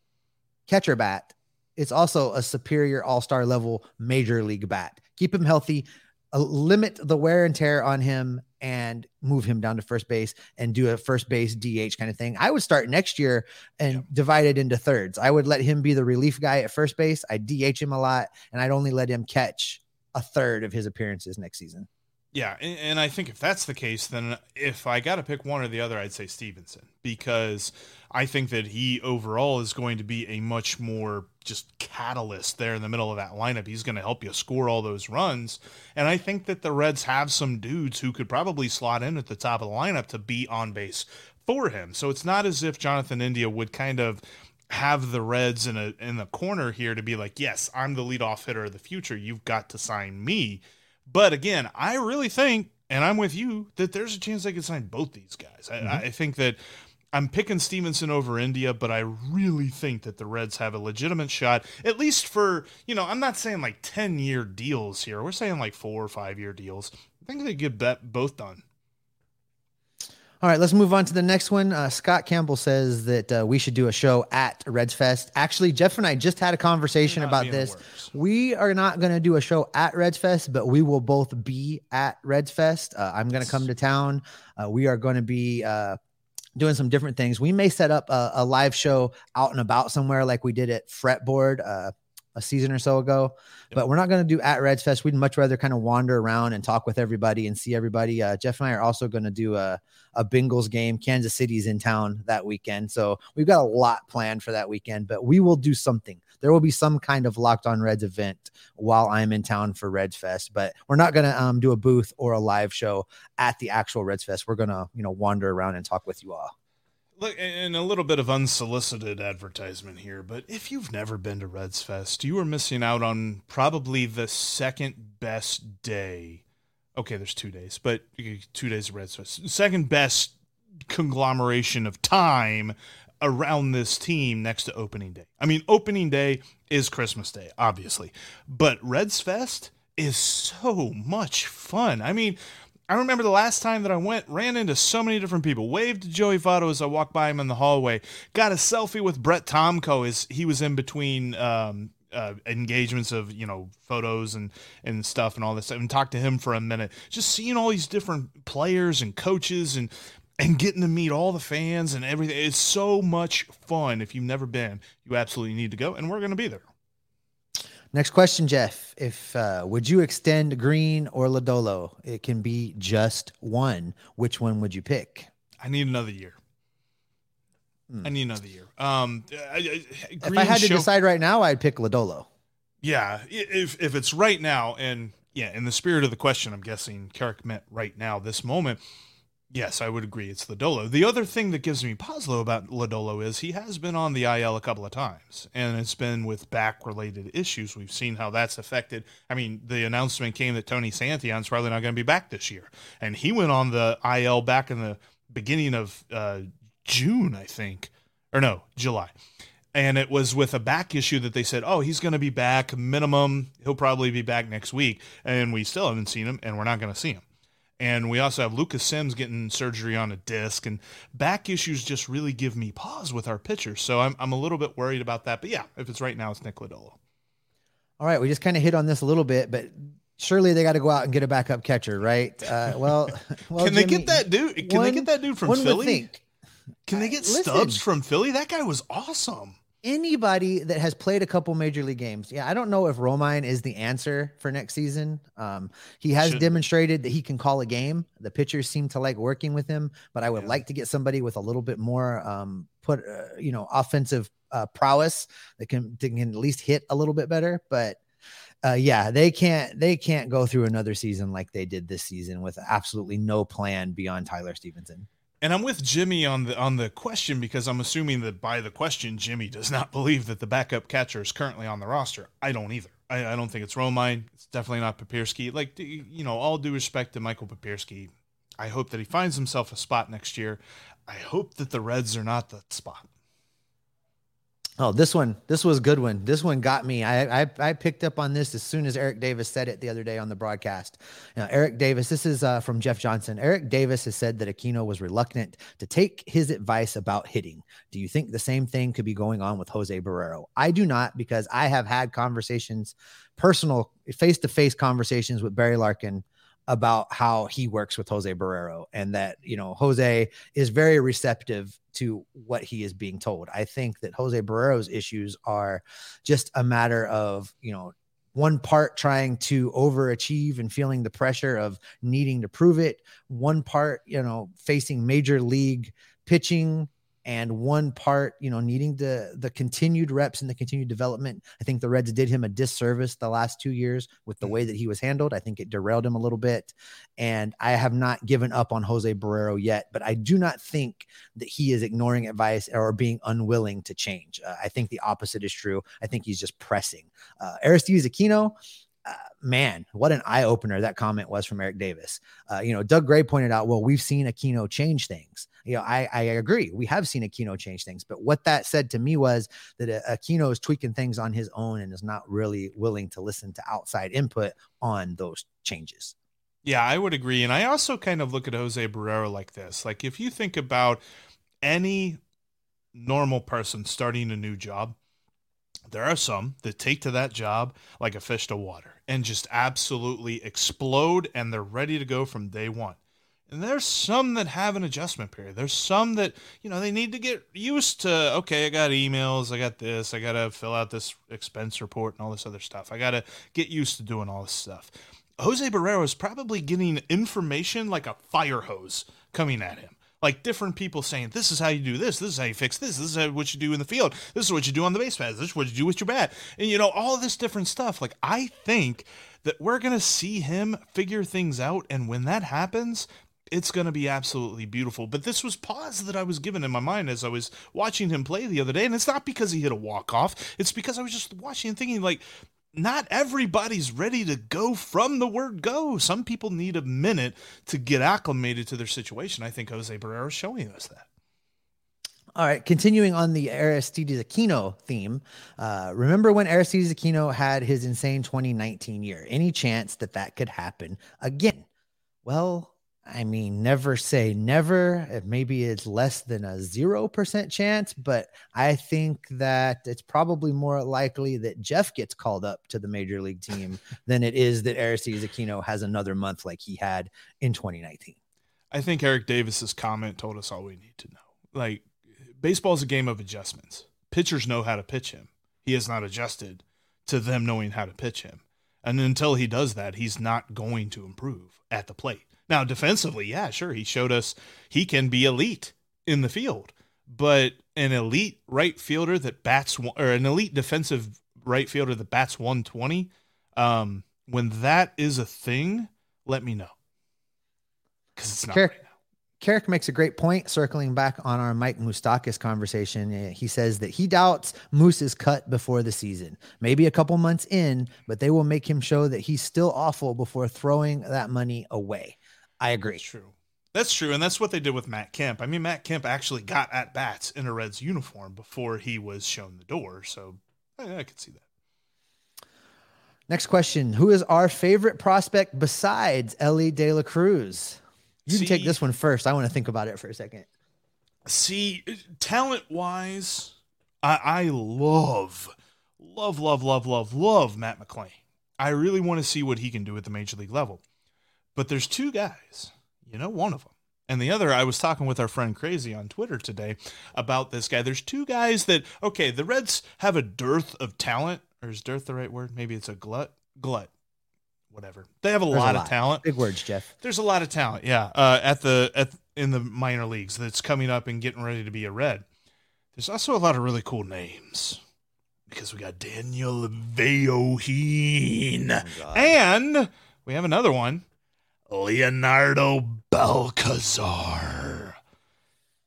catcher bat. It's also a superior all star level major league bat. Keep him healthy, uh, limit the wear and tear on him, and move him down to first base and do a first base DH kind of thing. I would start next year and divide it into thirds. I would let him be the relief guy at first base. I DH him a lot, and I'd only let him catch a third of his appearances next season. Yeah, and, and I think if that's the case, then if I got to pick one or the other, I'd say Stephenson because I think that he overall is going to be a much more just catalyst there in the middle of that lineup. He's going to help you score all those runs, and I think that the Reds have some dudes who could probably slot in at the top of the lineup to be on base for him. So it's not as if Jonathan India would kind of have the Reds in a in the corner here to be like, yes, I'm the leadoff hitter of the future. You've got to sign me. But again, I really think, and I'm with you, that there's a chance they could sign both these guys. Mm-hmm. I, I think that I'm picking Stephenson over India, but I really think that the Reds have a legitimate shot, at least for, you know, I'm not saying like 10 year deals here. We're saying like four or five year deals. I think they get that both done. All right, let's move on to the next one. Uh, Scott Campbell says that uh, we should do a show at Reds Fest. Actually, Jeff and I just had a conversation about be in the this. We are not going to do a show at Reds Fest, but we will both be at Reds Fest. Uh, I'm going to come to town. Uh, we are going to be uh, doing some different things. We may set up a, a live show out and about somewhere, like we did at Fretboard. A season or so ago. But we're not going to do at Reds Fest. We'd much rather kind of wander around and talk with everybody and see everybody. Uh, Jeff and I are also going to do a, a Bengals game. Kansas City's in town that weekend. So we've got a lot planned for that weekend, but we will do something. There will be some kind of Locked On Reds event while I'm in town for Reds Fest, but we're not going to um, do a booth or a live show at the actual Reds Fest. We're going to, you know, wander around and talk with you all. Look, and a little bit of unsolicited advertisement here, but if you've never been to Reds Fest, you are missing out on probably the second best day. Okay, there's two days, but two days of Reds Fest. Second best conglomeration of time around this team next to opening day. I mean, opening day is Christmas Day, obviously, but Reds Fest is so much fun. I mean, I remember the last time that I went, ran into so many different people. Waved to Joey Votto as I walked by him in the hallway. Got a selfie with Brett Tomko as he was in between um, uh, engagements of you know photos and and stuff and all this stuff, and talked to him for a minute. Just seeing all these different players and coaches and and getting to meet all the fans and everything. It's so much fun. If you've never been, you absolutely need to go, and we're going to be there. Next question, Jeff. If uh, would you extend Greene or Lodolo? It can be just one. Which one would you pick? I need another year. Hmm. I need another year. Um, I, I, if I had to decide right now, I'd pick Lodolo. Yeah, if if it's right now, and yeah, in the spirit of the question, I'm guessing Carrick meant right now, this moment. Yes, I would agree. It's Lodolo. The other thing that gives me pause though about Lodolo is he has been on the IL a couple of times, and it's been with back-related issues. We've seen how that's affected. I mean, the announcement came that Tony Santillan's probably not going to be back this year, and he went on the IL back in the beginning of uh, June, I think, or no, July and it was with a back issue that they said, "Oh, he's going to be back minimum. He'll probably be back next week." And we still haven't seen him, and we're not going to see him. And we also have Lucas Sims getting surgery on a disc, and back issues just really give me pause with our pitchers. So I'm I'm a little bit worried about that. But yeah, if it's right now, it's Nick Lodolo. All right, we just kind of hit on this a little bit, but surely they got to go out and get a backup catcher, right? Uh, well, (laughs) well, Can they get that dude? Can they get that dude from Philly? think Can they Uh, get. Stubbs from Philly? That guy was awesome. Anybody that has played a couple major league games. Yeah, I don't know if Romine is the answer for next season. Um, he has Should be. demonstrated that he can call a game. The pitchers seem to like working with him, but I would Yeah. like to get somebody with a little bit more um, put uh, you know offensive uh, prowess that can that can at least hit a little bit better. But uh, yeah, they can't they can't go through another season like they did this season with absolutely no plan beyond Tyler Stephenson. And I'm with Jimmy on the on the question because I'm assuming that by the question, Jimmy does not believe that the backup catcher is currently on the roster. I don't either. I, I don't think it's Romine. It's definitely not Papierski. Like you know, all due respect to Michael Papierski, I hope that he finds himself a spot next year. I hope that the Reds are not that spot. Oh, this one, this was good one. This one got me. I, I I picked up on this as soon as Eric Davis said it the other day on the broadcast. Now, Eric Davis, this is uh, from Jeff Johnson. Eric Davis has said that Aquino was reluctant to take his advice about hitting. Do you think the same thing could be going on with Jose Barrero? I do not, because I have had conversations, personal, face to face conversations with Barry Larkin about how he works with Jose Barrero and that, you know, Jose is very receptive to what he is being told. I think that Jose Barrero's issues are just a matter of, you know, one part trying to overachieve and feeling the pressure of needing to prove it, one part, you know, facing major league pitching and one part, you know, needing the the continued reps and the continued development. I think the Reds did him a disservice the last two years with the way that he was handled. I think it derailed him a little bit. And I have not given up on Jose Barrero yet, but I do not think that he is ignoring advice or being unwilling to change. Uh, I think the opposite is true. I think he's just pressing. Uh, Aristides Aquino, uh, man, what an eye opener that comment was from Eric Davis. Uh, you know, Doug Gray pointed out, well, we've seen Aquino change things. You know, I, I agree. We have seen Aquino change things. But what that said to me was that uh, Aquino is tweaking things on his own and is not really willing to listen to outside input on those changes. Yeah, I would agree. And I also kind of look at Jose Barrero like this. Like if you think about any normal person starting a new job, there are some that take to that job like a fish to water and just absolutely explode and they're ready to go from day one. And there's some that have an adjustment period. There's some that, you know, they need to get used to, okay, I got emails, I got this, I got to fill out this expense report and all this other stuff. I got to get used to doing all this stuff. Jose Barrero is probably getting information like a fire hose coming at him. Like different people saying, this is how you do this, this is how you fix this, this is what you do in the field, this is what you do on the base pads, this is what you do with your bat. And, you know, all this different stuff. Like, I think that we're going to see him figure things out. And when that happens, it's going to be absolutely beautiful. But this was pause that I was given in my mind as I was watching him play the other day. And it's not because he hit a walk off, it's because I was just watching and thinking, like, not everybody's ready to go from the word go. Some people need a minute to get acclimated to their situation. I think Jose Barrero is showing us that. All right, continuing on the Aristides Aquino theme. Uh, remember when Aristides Aquino had his insane 2019 year? Any chance that that could happen again? Well, I mean, never say never. Maybe it's less than a 0% chance, but I think that it's probably more likely that Jeff gets called up to the major league team (laughs) than it is that Aristides Aquino has another month like he had in 2019. I think Eric Davis's comment told us all we need to know. Like, baseball is a game of adjustments. Pitchers know how to pitch him. He has not adjusted to them knowing how to pitch him. And until he does that, he's not going to improve at the plate. Now, defensively, yeah, sure, he showed us he can be elite in the field, but an elite right fielder that bats or an elite defensive right fielder that bats 120, um, when that is a thing, let me know because it's not. Sure. Right. Carrick makes a great point circling back on our Mike Moustakas conversation. Eh, He says that he doubts Moose is cut before the season, maybe a couple months in, but they will make him show that he's still awful before throwing that money away. I agree. That's true. That's true, and that's what they did with Matt Kemp. I mean, Matt Kemp actually got at bats in a Reds uniform before he was shown the door, so I, I could see that. Next question Who is our favorite prospect besides Elly De La Cruz? You can take this one first. I want to think about it for a second. See, talent wise, I, I love, love, love, love, love, love Matt McLain. I really want to see what he can do at the major league level. But there's two guys, you know, one of them. And the other, I was talking with our friend Crazy on Twitter today about this guy. There's two guys that, okay, the Reds have a dearth of talent, or is dearth the right word? Maybe it's a glut, glut, whatever. They have a There's lot of talent. Big words, Jeff. there's a lot of talent yeah uh, at the at in the minor leagues that's coming up and getting ready to be a red. There's also a lot of really cool names because we got daniel Vellojin. and we have another one leonardo balcazar.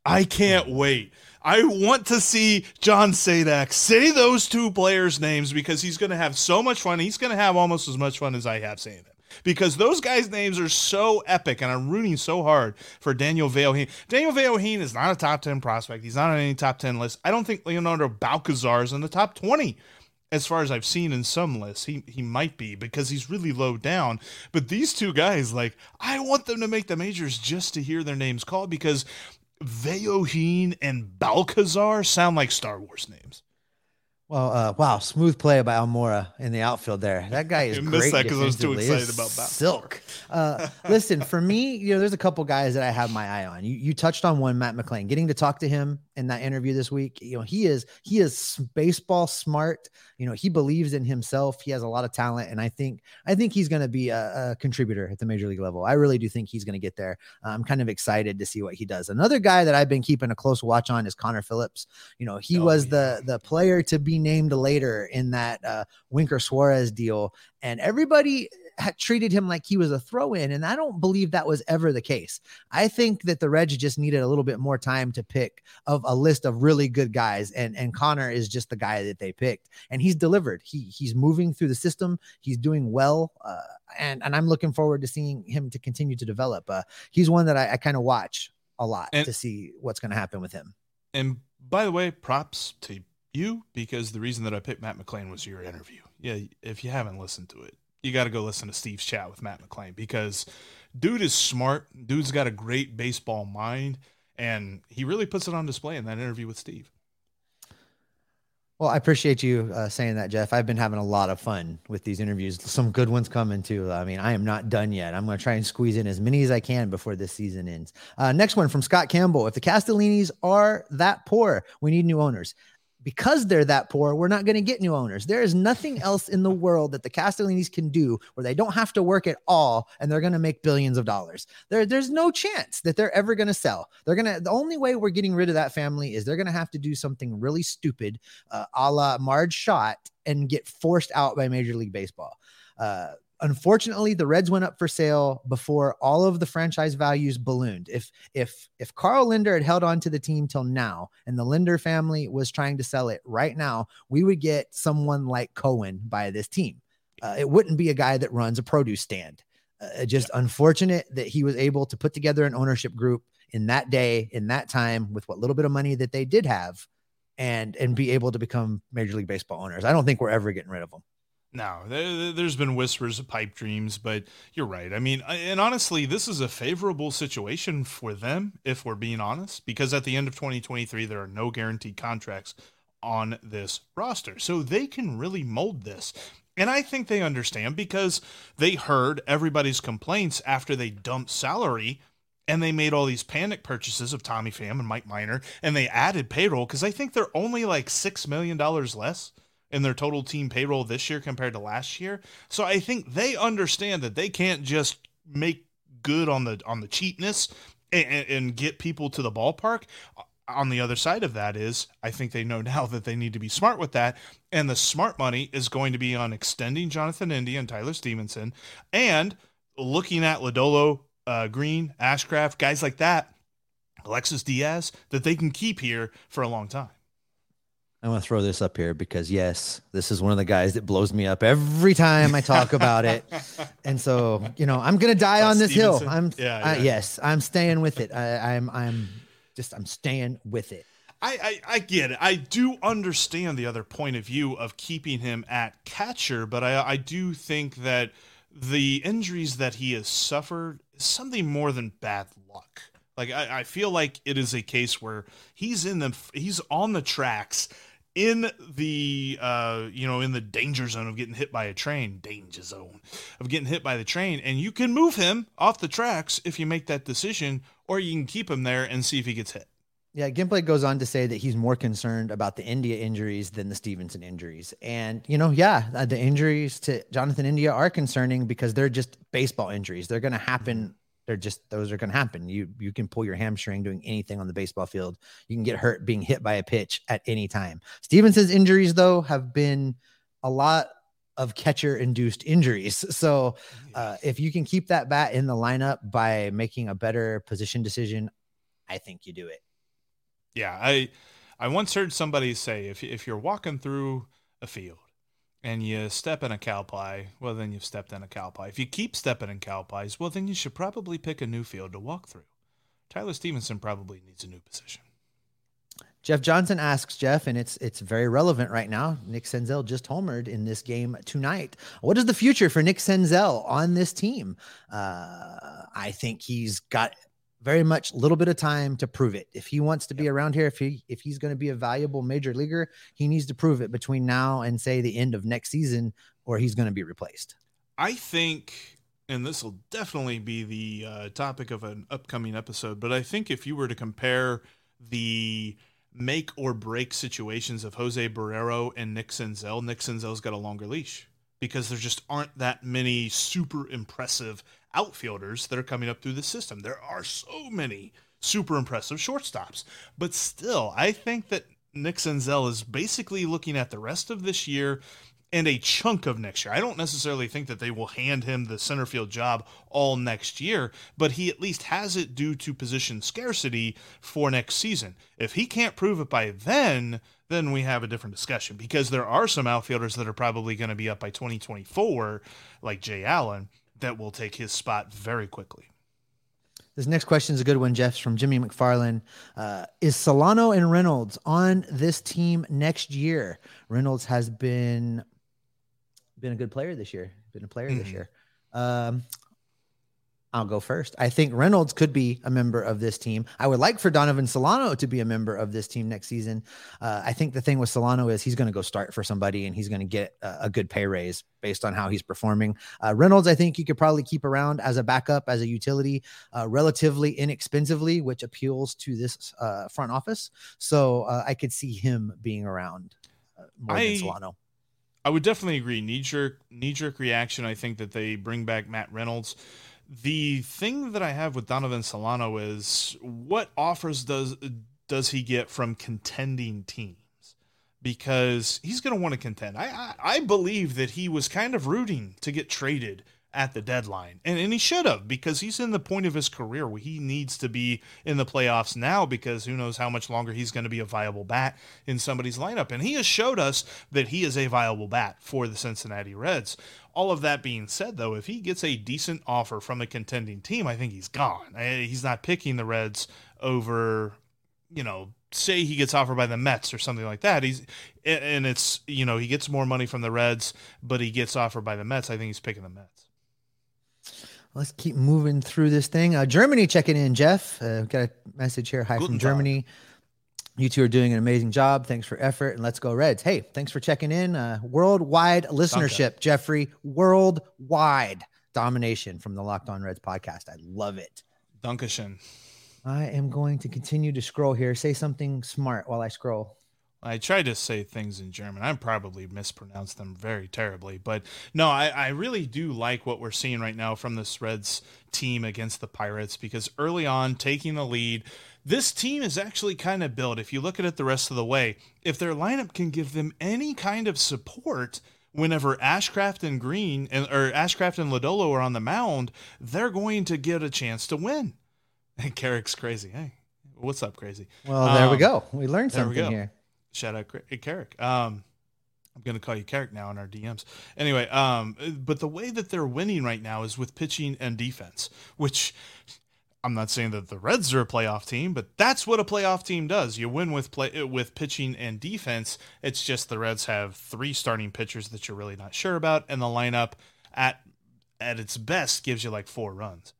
I can't wait I want to see John Sadak say those two players' names because he's going to have so much fun. He's going to have almost as much fun as I have saying them because those guys' names are so epic, and I'm rooting so hard for Daniel Vellojin. Daniel Vellojin is not a top 10 prospect. He's not on any top 10 list. I don't think Leonardo Balcazar is in the top 20 as far as I've seen in some lists, he he might be because he's really low down. But these two guys, like, I want them to make the majors just to hear their names called because Vellojin and Balcazar sound like Star Wars names. Well, uh, wow, smooth play by Almora in the outfield there. That guy is (laughs) I missed great. that 'cause I was too excited about Balcazar. Silk. Uh, listen, for me, you know, there's a couple guys that I have my eye on. You you touched on one, Matt McLain. Getting to talk to him in that interview this week, you know, he is he is baseball smart. You know, he believes in himself. He has a lot of talent, and I think I think he's going to be a, a contributor at the major league level. I really do think he's going to get there. I'm kind of excited to see what he does. Another guy that I've been keeping a close watch on is Connor Phillips. You know, he Oh, was yeah. the the player to be named later in that uh, Winker Suarez deal, and everybody had treated him like he was a throw in, and I don't believe that was ever the case. I think that the Reds just needed a little bit more time to pick of a list of really good guys, and and Connor is just the guy that they picked, and he's delivered. He he's moving through the system. He's doing well, uh, and and I'm looking forward to seeing him to continue to develop. Uh, he's one that I, I kind of watch a lot And- to see what's going to happen with him. And by the way, props to you because the reason that I picked Matt McLain was your interview. Yeah, if you haven't listened to it, you got to go listen to Steve's chat with Matt McLain because dude is smart. Dude's got a great baseball mind, and he really puts it on display in that interview with Steve. Well, I appreciate you uh, saying that, Jeff. I've been having a lot of fun with these interviews. Some good ones coming too. I mean, I am not done yet. I'm going to try and squeeze in as many as I can before this season ends. Uh, next one from Scott Campbell. If the Castellinis are that poor, we need new owners because they're that poor, we're not going to get new owners. There is nothing else in the world that the Castellinis can do where they don't have to work at all and they're going to make billions of dollars. There, there's no chance that they're ever going to sell. They're going to, the only way we're getting rid of that family is they're going to have to do something really stupid, uh, a la Marge Schott, and get forced out by Major League Baseball. Uh, unfortunately the reds went up for sale before all of the franchise values ballooned. If if if carl lindner had held on to the team till now and the lindner family was trying to sell it right now we would get someone like cohen by this team. Uh, it wouldn't be a guy that runs a produce stand. Uh, just yeah. unfortunate that he was able to put together an ownership group in that day in that time with what little bit of money that they did have and and be able to become major league baseball owners. I don't think we're ever getting rid of them no, there, has been whispers of pipe dreams, but you're right. I mean, and honestly, this is a favorable situation for them, if we're being honest, because at the end of 2023, there are no guaranteed contracts on this roster. So they can really mold this. And I think they understand because they heard everybody's complaints after they dumped salary and they made all these panic purchases of Tommy Pham and Mike Minor and they added payroll because I think they're only like $6 million less in their total team payroll this year compared to last year. So I think they understand that they can't just make good on the on the cheapness and, and get people to the ballpark. On the other side of that is, I think they know (laughs) now that they need to be smart with that, and the smart money is going to be on extending Jonathan India and Tyler Stephenson, and looking at Lodolo, uh, Greene, Ashcraft, guys like that, Alexis Diaz, that they can keep here for a long time. I want to throw this up here because yes, this is one of the guys that blows me up every time I talk about it. (laughs) And so, you know, I'm gonna die on this Stephenson. hill. I'm yeah, uh, yeah. yes, I'm staying with it. I, I'm I'm just I'm staying with it. I, I, I get it. I do understand the other point of view of keeping him at catcher, but I I do think that the injuries that he has suffered is something more than bad luck. Like I, I feel like it is a case where he's in the he's on the tracks in the uh you know in the danger zone of getting hit by a train danger zone of getting hit by the train and you can move him off the tracks if you make that decision or you can keep him there and see if he gets hit yeah, Gameplay goes on to say that he's more concerned about the India injuries than the stephenson injuries. And, you know, yeah, uh, the injuries to Jonathan India are concerning because they're just baseball injuries. They're going to happen they're just those are going to happen. You you can pull your hamstring doing anything on the baseball field. You can get hurt being hit by a pitch at any time. Stephenson's injuries though have been a lot of catcher induced injuries. (laughs) So uh, if you can keep that bat in the lineup by making a better position decision, I think you do it. Yeah, I I once heard somebody say if if you're walking through a field and you step in a cow pie, well, then you've stepped in a cow pie. If you keep stepping in cow pies, well, then you should probably pick a new field to walk through. Tyler Stephenson probably needs a new position. Jeff Johnson asks Jeff, and it's it's very relevant right now. Nick Senzel just homered in this game tonight. What is the future for Nick Senzel on this team? Uh, I think he's got very much a little bit of time to prove it. If he wants to be around here, if he if he's going to be a valuable major leaguer, he needs to prove it between now and say the end of next season, or he's going to be replaced. I think, and this will definitely be the uh, topic of an upcoming episode, but I think if you were to compare the make or break situations of Jose Barrero and Nick Senzel, Nick Senzel's got a longer leash because there just aren't that many super impressive outfielders that are coming up through the system. There are so many super impressive shortstops. But still, I think that Nick Senzel is basically looking at the rest of this year and a chunk of next year. I don't necessarily think that they will hand him the center field job all next year, but he at least has it due to position scarcity for next season. If he can't prove it by then, then we have a different discussion because there are some outfielders that are probably going to be up by 2024, like Jay Allen that will take his spot very quickly. This next question is a good one, Jeff's from Jimmy McFarland. Uh, is Solano and Reynolds on this team next year? Reynolds has been been a good player this year. Been a player mm-hmm. this year. Um, I'll go first. I think Reynolds could be a member of this team. I would like for Donovan Solano to be a member of this team next season. Uh, I think the thing with Solano is he's going to go start for somebody and he's going to get a, a, good pay raise based on how he's performing. Uh, Reynolds, I think you could probably keep around as a backup, as a utility, uh, relatively inexpensively, which appeals to this uh, front office. So uh, I could see him being around uh, more I, than Solano. I would definitely agree. Knee jerk, knee jerk reaction. I think that they bring back Matt Reynolds. The thing that I have with Donovan Solano is what offers does does he get from contending teams? Because he's going to want to contend. I, I, I believe that he was kind of rooting to get traded at the deadline. And, and he should have because he's in the point of his career where he needs to be in the playoffs now because who knows how much longer he's going to be a viable bat in somebody's lineup. And he has showed us that he is a viable bat for the Cincinnati Reds. All of that being said, though, if he gets a decent offer from a contending team, I think he's gone. Eh, he's not picking the Reds over, you know, say he gets offered by the Mets or something like that. He's and it's you know he gets more money from the Reds, but he gets offered by the Mets. I think he's picking the Mets. Let's keep moving through this thing. Uh, Germany checking in, Jeff. Uh, got a message here. Hi Guten from Germany. You two are doing an amazing job. Thanks for effort and let's go Reds. Hey, thanks for checking in. Uh, worldwide listenership, Danke. Jeffrey. Worldwide domination from the Locked On Reds podcast. I love it. Dankeschön. I am going to continue to scroll here. Say something smart while I scroll. I tried to say things in German. I probably mispronounced them very terribly, but no, I, I really do like what we're seeing right now from this Reds team against the Pirates because early on, taking the lead, this team is actually kind of built. If you look at it the rest of the way, if their lineup can give them any kind of support, whenever Ashcraft and Greene and or Ashcraft and Lodolo are on the mound, they're going to get a chance to win. (laughs) And Carrick's crazy. Hey, what's up, crazy? Well, there um, we go. We learned something we here. Shout out Carrick. Um, I'm going to call you Carrick now in our DMs. Anyway, um, but the way that they're winning right now is with pitching and defense, which I'm not saying that the Reds are a playoff team, but that's what a playoff team does. You win with play with pitching and defense. It's just the Reds have three starting pitchers that you're really not sure about, and the lineup at at its best gives you like four runs.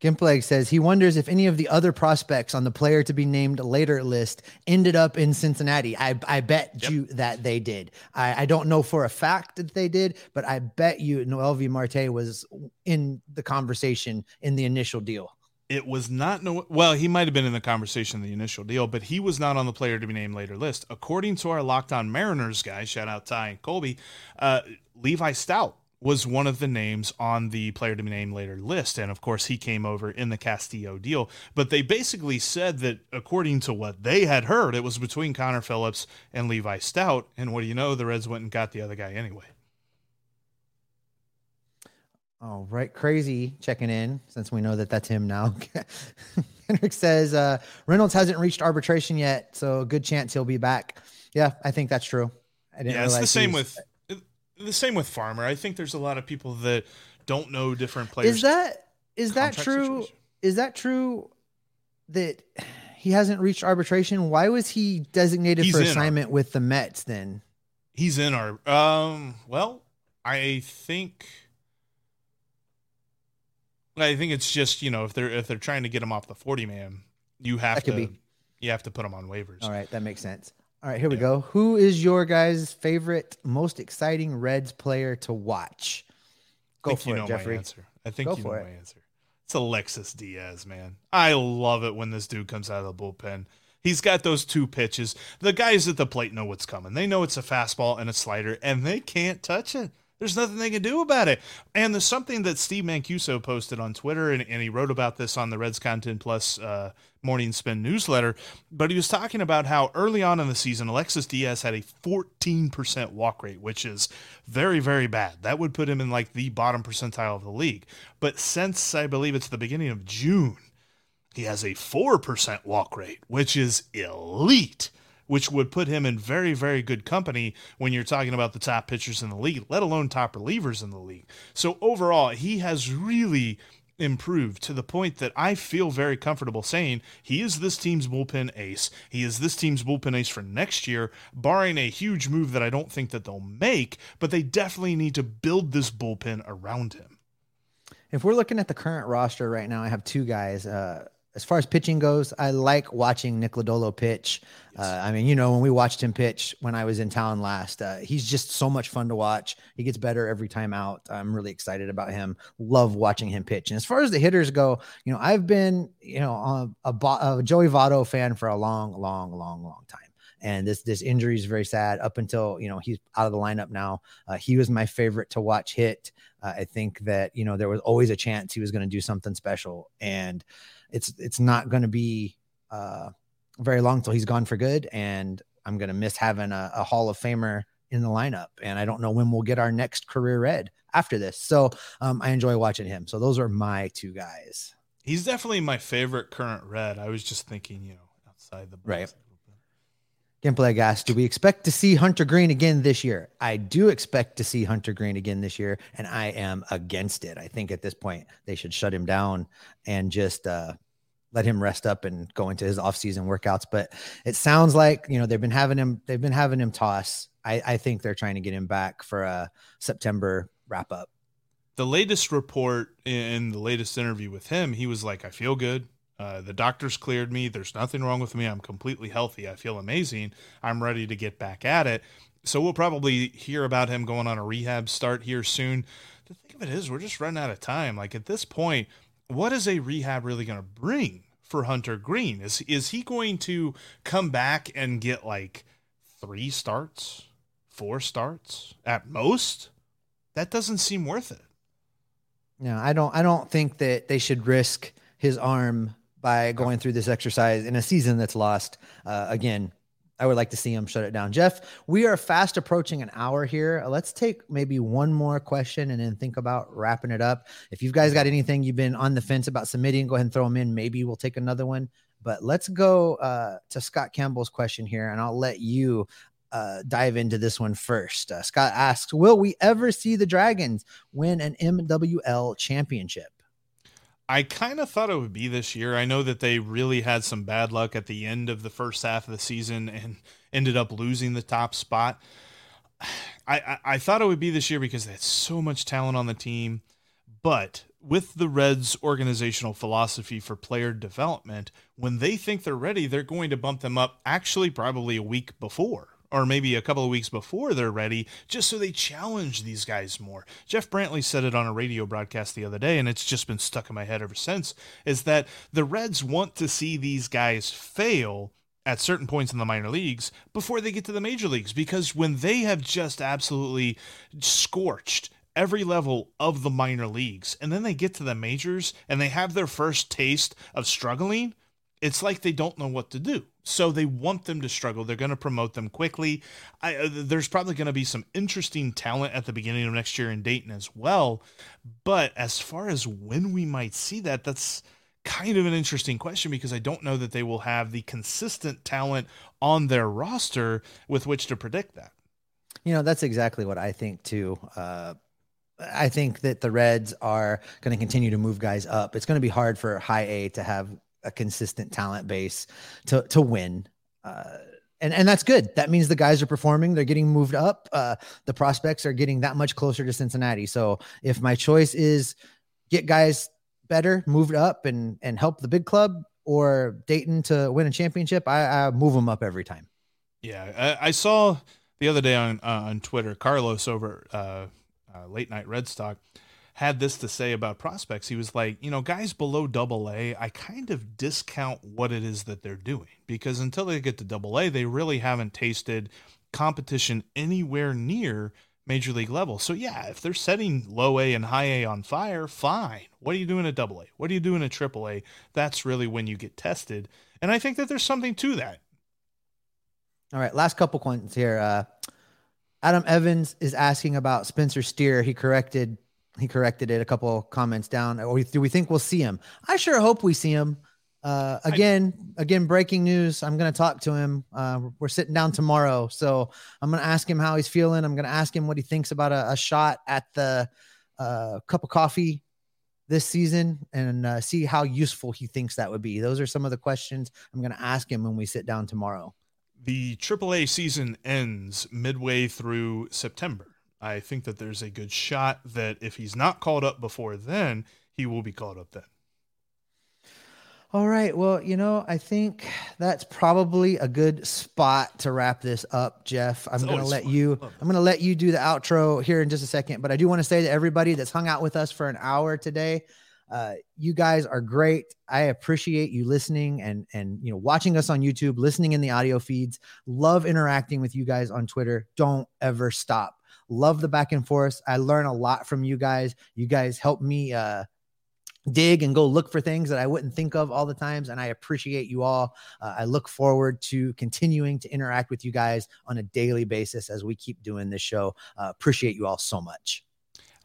Gimpleg says he wonders if any of the other prospects on the player to be named later list ended up in Cincinnati. I, I bet yep. you that they did. I, I don't know for a fact that they did, but I bet you Noelvi Marte was in the conversation in the initial deal. It was not no well, he might have been in the conversation in the initial deal, but he was not on the player to be named later list. According to our Locked On Mariners guy, shout out Ty and Colby, uh, Levi Stoudt was one of the names on the player to be named later list. And of course, he came over in the Castillo deal. But they basically said that according to what they had heard, it was between Connor Phillips and Levi Stoudt. And what do you know? The Reds went and got the other guy anyway. All right, crazy checking in since we know that that's him now. (laughs) Henrik says uh, Reynolds hasn't reached arbitration yet, so a good chance he'll be back. Yeah, I think that's true. I didn't yeah, it's the same with the same with Farmer. I think there's a lot of people that don't know different players. Is that is that true? Situation. Is that true that he hasn't reached arbitration? Why was he designated He's for assignment our, with the Mets then? He's in our um well, I think I think it's just, you know, if they're if they're trying to get him off the 40 man, you have to be. you have to put him on waivers. All right, that makes sense. All right, here we go. Who is your guys' favorite, most exciting Reds player to watch? Go for you it, know Jeffrey. My answer. I think go you know it. my answer. It's Alexis Diaz, man. I love it when this dude comes out of the bullpen. He's got those two pitches. The guys at the plate know what's coming. They know it's a fastball and a slider, and they can't touch it. There's nothing they can do about it. And there's something that Steve Mancuso posted on Twitter, and, and he wrote about this on the Reds Content Plus uh, Morning Spin newsletter. But he was talking about how early on in the season, Alexis Diaz had a 14% walk rate, which is very, very bad. That would put him in like the bottom percentile of the league. But since I believe it's the beginning of June, he has a 4% walk rate, which is elite which would put him in very, very good company when you're talking about the top pitchers in the league, let alone top relievers in the league. So overall, he has really improved to the point that I feel very comfortable saying he is this team's bullpen ace. He is this team's bullpen ace for next year, barring a huge move that I don't think that they'll make, but they definitely need to build this bullpen around him. if we're looking at the current roster right now, I have two guys. Uh, as far as pitching goes, I like watching Nick Lodolo pitch. Uh, I mean, you know, when we watched him pitch when I was in town last, uh, he's just so much fun to watch. He gets better every time out. I'm really excited about him. Love watching him pitch. And as far as the hitters go, you know, I've been, you know, a, a, a Joey Votto fan for a long, long, long, long time and this this injury is very sad up until you know he's out of the lineup now uh, he was my favorite to watch hit uh, i think that you know there was always a chance he was going to do something special and it's it's not going to be uh, very long till he's gone for good, and I'm going to miss having a, a Hall of Famer in the lineup. And I don't know when we'll get our next career red after this. So um, I enjoy watching him. So those are my two guys. He's definitely my favorite current red. I was just thinking, you know, outside the box. Right. Gameplay gas. Do we expect to see Hunter Greene again this year? I do expect to see Hunter Greene again this year, and I am against it. I think at this point they should shut him down and just uh, let him rest up and go into his off-season workouts. But it sounds like you know they've been having him they've been having him toss. I, I think they're trying to get him back for a September wrap up. The latest report in the latest interview with him, he was like, "I feel good. Uh, the doctors cleared me. There's nothing wrong with me. I'm completely healthy. I feel amazing. I'm ready to get back at it." So we'll probably hear about him going on a rehab start here soon. The thing of it is, we're just running out of time. Like at this point, what is a rehab really going to bring for Hunter Greene? Is is he going to come back and get like three starts, four starts at most? That doesn't seem worth it. No, I don't. I don't think that they should risk his arm by going through this exercise in a season that's lost. Uh, again, I would like to see him shut it down. Jeff, we are fast approaching an hour here. Let's take maybe one more question and then think about wrapping it up. If you guys got anything you've been on the fence about submitting, go ahead and throw them in. Maybe we'll take another one. But let's go uh, to Scott Campbell's question here, and I'll let you uh, dive into this one first. Uh, Scott asks Will we ever see the Dragons win an MWL championship? I kind of thought it would be this year. I know that they really had some bad luck at the end of the first half of the season and ended up losing the top spot. (sighs) I, I, I thought it would be this year because they had so much talent on the team. But with the Reds' organizational philosophy for player development, when they think they're ready, they're going to bump them up actually probably a week before or maybe a couple of weeks before they're ready, just so they challenge these guys more. Jeff Brantley said it on a radio broadcast the other day, and it's just been stuck in my head ever since, is that the Reds want to see these guys fail at certain points in the minor leagues before they get to the major leagues because when they have just absolutely scorched every level of the minor leagues and then they get to the majors and they have their first taste of struggling it's like they don't know what to do. So they want them to struggle. They're going to promote them quickly. I, uh, there's probably going to be some interesting talent at the beginning of next year in Dayton as well. But as far as when we might see that, that's kind of an interesting question because I don't know that they will have the consistent talent on their roster with which to predict that. You know, that's exactly what I think too. Uh, I think that the Reds are going to continue to move guys up. It's going to be hard for high A to have a consistent talent base to to win. Uh, and and that's good. That means the guys are performing. They're getting moved up. Uh, the prospects are getting that much closer to Cincinnati. So if my choice is get guys better, moved up, and and help the big club, or Dayton to win a championship, I, I move them up every time. Yeah, I, I saw the other day on uh, on Twitter, Carlos over uh, uh late night Red Stock had this to say about prospects. He was like, you know, guys below double A, I kind of discount what it is that they're doing because until they get to double A, they really haven't tasted competition anywhere near major league level. So yeah, if they're setting low A and high A on fire, fine. What are you doing at double A? What are you doing at triple A? That's really when you get tested. And I think that there's something to that. All right, last couple points here. Uh, Adam Evans is asking about Spencer Steer. He corrected he corrected it a couple comments down. Or do we think we'll see him? I sure hope we see him. Uh, again, again, breaking news. I'm going to talk to him. Uh, we're sitting down tomorrow, so I'm going to ask him how he's feeling. I'm going to ask him what he thinks about a, a shot at the uh, cup of coffee this season, and uh, see how useful he thinks that would be. Those are some of the questions I'm going to ask him when we sit down tomorrow. The AAA season ends midway through September. I think that there's a good shot that if he's not called up before then, he will be called up then. All right. Well, you know, I think that's probably a good spot to wrap this up, Jeff. I'm going to let fun. you I'm going to let you do the outro here in just a second, but I do want to say to everybody that's hung out with us for an hour today, uh, you guys are great. I appreciate you listening and and you know watching us on YouTube, listening in the audio feeds. Love interacting with you guys on Twitter. Don't ever stop. Love the back and forth. I learn a lot from you guys. You guys help me uh dig and go look for things that I wouldn't think of all the times. And I appreciate you all. Uh, I look forward to continuing to interact with you guys on a daily basis as we keep doing this show. Uh, appreciate you all so much.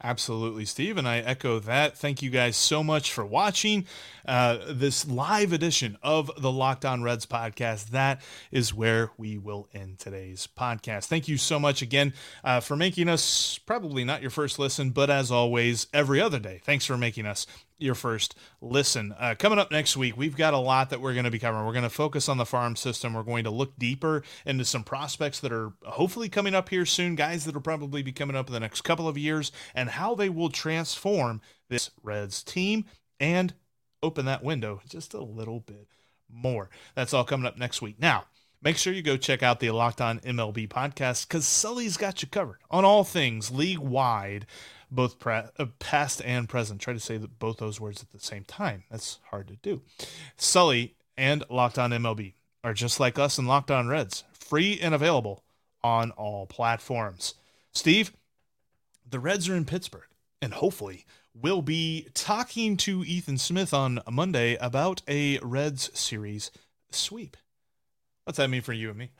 Absolutely, Steve, and I echo that. Thank you guys so much for watching uh, this live edition of the Locked On Reds podcast. That is where we will end today's podcast. Thank you so much again uh, for making us probably not your first listen, but as always, every other day. Thanks for making us your first listen. Uh, coming up next week, we've got a lot that we're going to be covering. We're going to focus on the farm system. We're going to look deeper into some prospects that are hopefully coming up here soon, guys that will probably be coming up in the next couple of years, and how they will transform this Reds team and open that window just a little bit more. That's all coming up next week. Now, make sure you go check out the Locked On MLB podcast because Sully's got you covered on all things league wide, both uh, past and present. Try to say both those words at the same time. That's hard to do. Sully and Locked On MLB are just like us and Locked On Reds, free and available on all platforms. Steve, the Reds are in Pittsburgh, and hopefully we'll be talking to Ethan Smith on Monday about a Reds series sweep. What's that mean for you and me?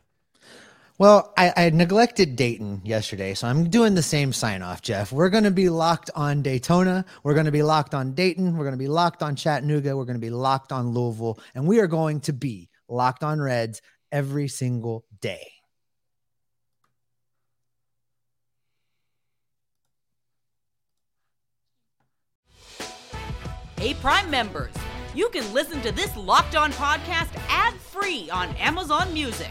Well, I, I neglected Dayton yesterday, so I'm doing the same sign off, Jeff. We're going to be locked on Daytona. We're going to be locked on Dayton. We're going to be locked on Chattanooga. We're going to be locked on Louisville. And we are going to be locked on Reds every single day. Hey, Prime members, you can listen to this Locked On podcast ad free on Amazon Music.